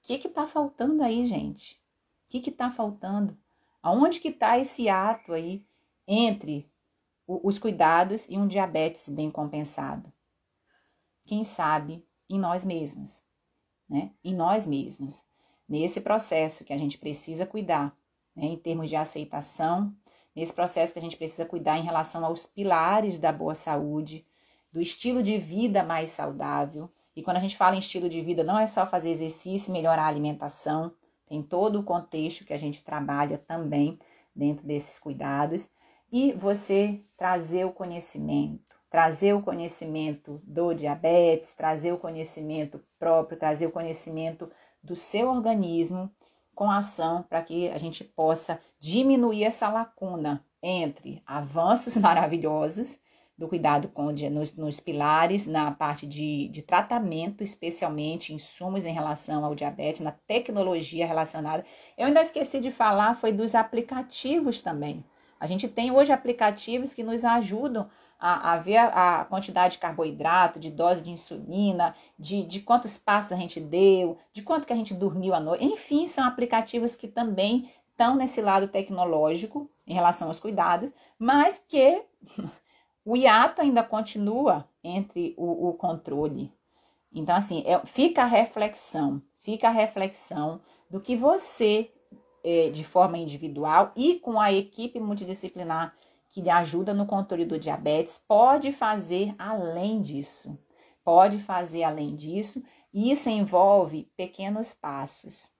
que está faltando aí, gente? O que está faltando? Aonde que está esse ato aí entre os cuidados e um diabetes bem compensado? Quem sabe em nós mesmos, né? Em nós mesmos. Nesse processo que a gente precisa cuidar, né? em termos de aceitação, nesse processo que a gente precisa cuidar em relação aos pilares da boa saúde, do estilo de vida mais saudável. E quando a gente fala em estilo de vida, não é só fazer exercício e melhorar a alimentação, tem todo o contexto que a gente trabalha também dentro desses cuidados. E você trazer o conhecimento, trazer o conhecimento do diabetes, trazer o conhecimento próprio, trazer o conhecimento do seu organismo com ação para que a gente possa diminuir essa lacuna entre avanços maravilhosos do cuidado com nos, nos pilares, na parte de, de tratamento, especialmente insumos em relação ao diabetes, na tecnologia relacionada. Eu ainda esqueci de falar, foi dos aplicativos também. A gente tem hoje aplicativos que nos ajudam a, a ver a, a, quantidade de carboidrato, de dose de insulina, de, de quantos passos a gente deu, de quanto que a gente dormiu à noite. Enfim, são aplicativos que também estão nesse lado tecnológico em relação aos cuidados, mas que o hiato ainda continua entre o, o controle. Então, assim, é, fica a reflexão, fica a reflexão do que você, é, de forma individual e com a equipe multidisciplinar que lhe ajuda no controle do diabetes, pode fazer além disso. Pode fazer além disso, e isso envolve pequenos passos.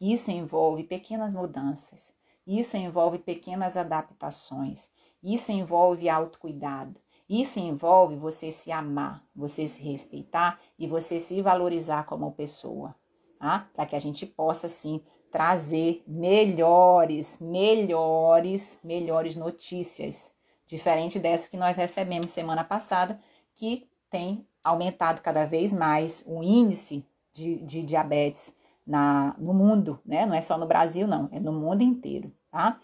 Isso envolve pequenas mudanças. Isso envolve pequenas adaptações. Isso envolve autocuidado. Isso envolve você se amar, você se respeitar e você se valorizar como pessoa, tá? Para que a gente possa sim trazer melhores, melhores, melhores notícias, diferente dessas que nós recebemos semana passada, que tem aumentado cada vez mais o índice de, de diabetes na, no mundo, né? Não é só no Brasil, não, é no mundo inteiro, tá?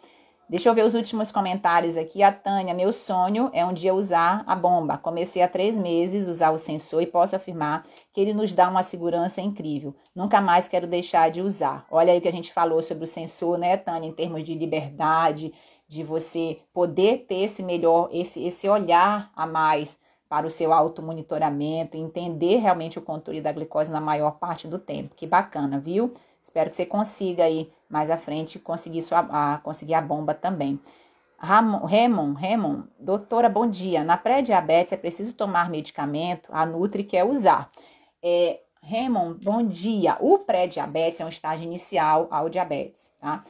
Deixa eu ver os últimos comentários aqui. A Tânia, meu sonho é um dia usar a bomba. Comecei há três meses usar o sensor e posso afirmar que ele nos dá uma segurança incrível. Nunca mais quero deixar de usar. Olha aí o que a gente falou sobre o sensor, né, Tânia, em termos de liberdade, de você poder ter esse melhor, esse, esse olhar a mais para o seu automonitoramento, entender realmente o controle da glicose na maior parte do tempo. Que bacana, viu? Espero que você consiga aí mais à frente conseguir, sua, a, conseguir a bomba também. Ramon, Ramon, Ramon, doutora, bom dia. Na pré-diabetes é preciso tomar medicamento? A Nutri quer usar. É, Ramon, bom dia. O pré-diabetes é um estágio inicial ao diabetes, tá?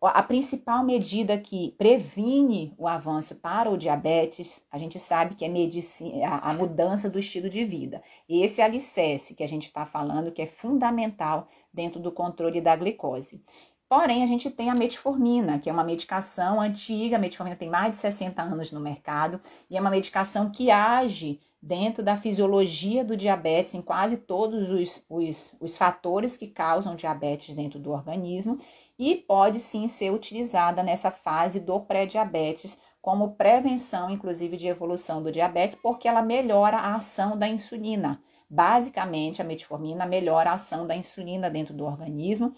A principal medida que previne o avanço para o diabetes, a gente sabe que é medicina, a mudança do estilo de vida. Esse alicerce que a gente está falando, que é fundamental dentro do controle da glicose. Porém, a gente tem a metformina, que é uma medicação antiga, a metformina tem mais de 60 anos no mercado, e é uma medicação que age dentro da fisiologia do diabetes, em quase todos os, os, os fatores que causam diabetes dentro do organismo, e pode sim ser utilizada nessa fase do pré-diabetes como prevenção, inclusive, de evolução do diabetes, porque ela melhora a ação da insulina. Basicamente, a metformina melhora a ação da insulina dentro do organismo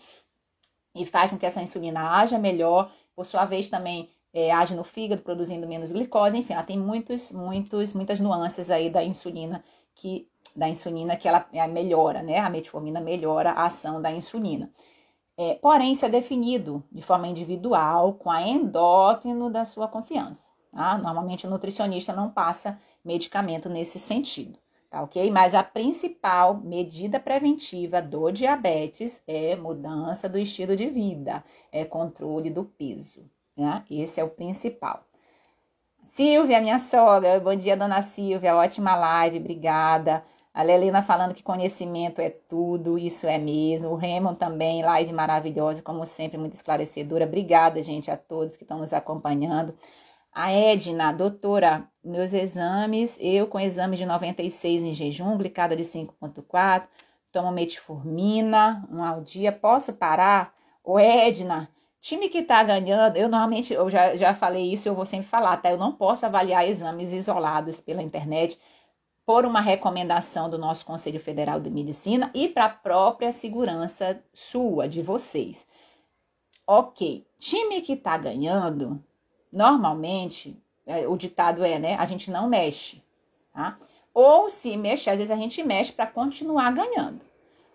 e faz com que essa insulina haja melhor, por sua vez também é, age no fígado, produzindo menos glicose, enfim, ela tem muitos, muitos, muitas nuances aí da insulina que da insulina que ela é, melhora, né? A metformina melhora a ação da insulina. É, porém, isso é definido de forma individual com a endócrino da sua confiança. Tá? Normalmente, o nutricionista não passa medicamento nesse sentido tá ok? Mas a principal medida preventiva do diabetes é mudança do estilo de vida, é controle do peso, né? Esse é o principal. Silvia, minha sogra, bom dia, dona Silvia, ótima live, obrigada. A Lelena falando que conhecimento é tudo, isso é mesmo. O Raymond também, live maravilhosa, como sempre, muito esclarecedora. Obrigada, gente, a todos que estão nos acompanhando. A Edna, doutora, meus exames, eu com exame de 96 em jejum, glicada de 5.4, tomo metformina, um ao dia, posso parar? Ô Edna, time que tá ganhando, eu normalmente, eu já, já falei isso, eu vou sempre falar, tá? Eu não posso avaliar exames isolados pela internet por uma recomendação do nosso Conselho Federal de Medicina e para a própria segurança sua, de vocês. Ok, time que tá ganhando, normalmente, é, o ditado é, né? A gente não mexe, tá? Ou se mexe, às vezes a gente mexe para continuar ganhando.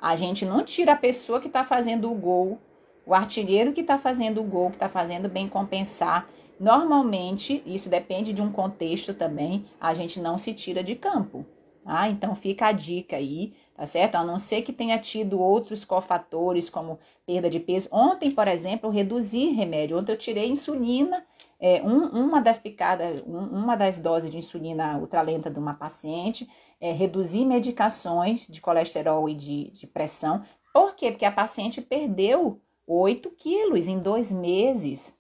A gente não tira a pessoa que está fazendo o gol, o artilheiro que está fazendo o gol, que está fazendo bem compensar. Normalmente, isso depende de um contexto também, a gente não se tira de campo. Tá? Então fica a dica aí, tá certo? A não ser que tenha tido outros cofatores, como perda de peso. Ontem, por exemplo, eu reduzi remédio. Ontem eu tirei insulina é, um, uma das picadas, um, uma das doses de insulina ultralenta de uma paciente, é reduzir medicações de colesterol e de, de pressão. Por quê? Porque a paciente perdeu 8 quilos em dois meses.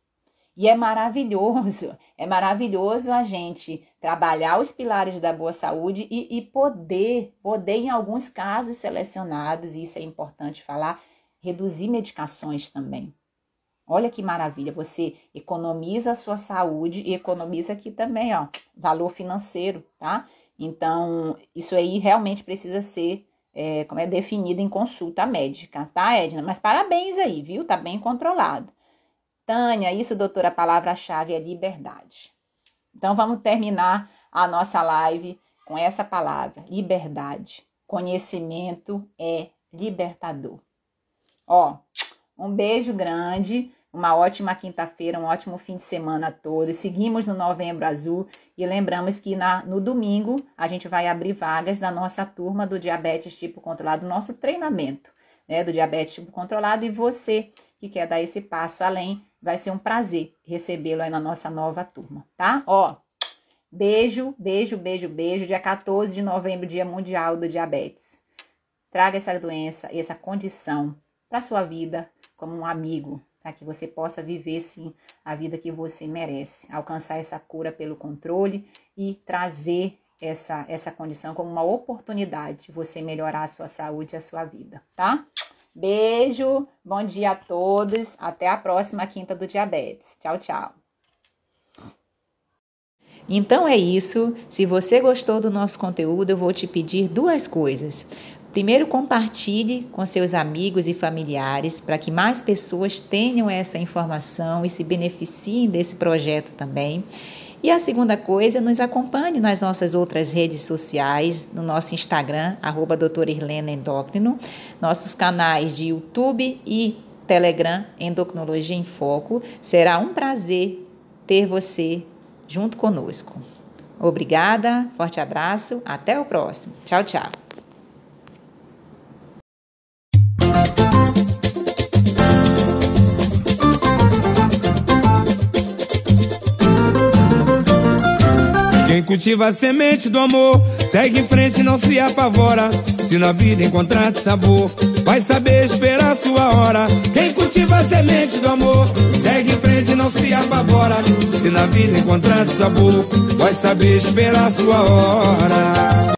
E é maravilhoso, é maravilhoso a gente trabalhar os pilares da boa saúde e, e poder, poder, em alguns casos selecionados, e isso é importante falar, reduzir medicações também. Olha que maravilha, você economiza a sua saúde e economiza aqui também, ó, valor financeiro, tá? Então, isso aí realmente precisa ser é, como é definido em consulta médica, tá, Edna? Mas parabéns aí, viu? Tá bem controlado. Tânia, isso, doutora, a palavra-chave é liberdade. Então, vamos terminar a nossa live com essa palavra, liberdade. Conhecimento é libertador. Ó, um beijo grande, uma ótima quinta-feira, um ótimo fim de semana a todos. Seguimos no Novembro Azul e lembramos que na, no domingo a gente vai abrir vagas da nossa turma do diabetes tipo controlado, nosso treinamento né, do diabetes tipo controlado. E você que quer dar esse passo além, vai ser um prazer recebê-lo aí na nossa nova turma, tá? Ó, beijo, beijo, beijo, beijo. Dia 14 de novembro, Dia Mundial do Diabetes. Traga essa doença, essa condição para sua vida como um amigo, para que você possa viver sim a vida que você merece, alcançar essa cura pelo controle e trazer essa essa condição como uma oportunidade de você melhorar a sua saúde e a sua vida, tá? Beijo, bom dia a todos, até a próxima quinta do diabetes. Tchau, tchau. Então é isso. Se você gostou do nosso conteúdo, eu vou te pedir duas coisas. Primeiro, compartilhe com seus amigos e familiares para que mais pessoas tenham essa informação e se beneficiem desse projeto também. E a segunda coisa, nos acompanhe nas nossas outras redes sociais, no nosso Instagram, arroba Endócrino, nossos canais de YouTube e Telegram, Endocrinologia em Foco. Será um prazer ter você junto conosco. Obrigada, forte abraço, até o próximo. Tchau, tchau. Quem cultiva a semente do amor, segue em frente não se apavora. Se na vida encontrar sabor, vai saber esperar sua hora. Quem cultiva a semente do amor, segue em frente não se apavora. Se na vida encontrar sabor, vai saber esperar sua hora.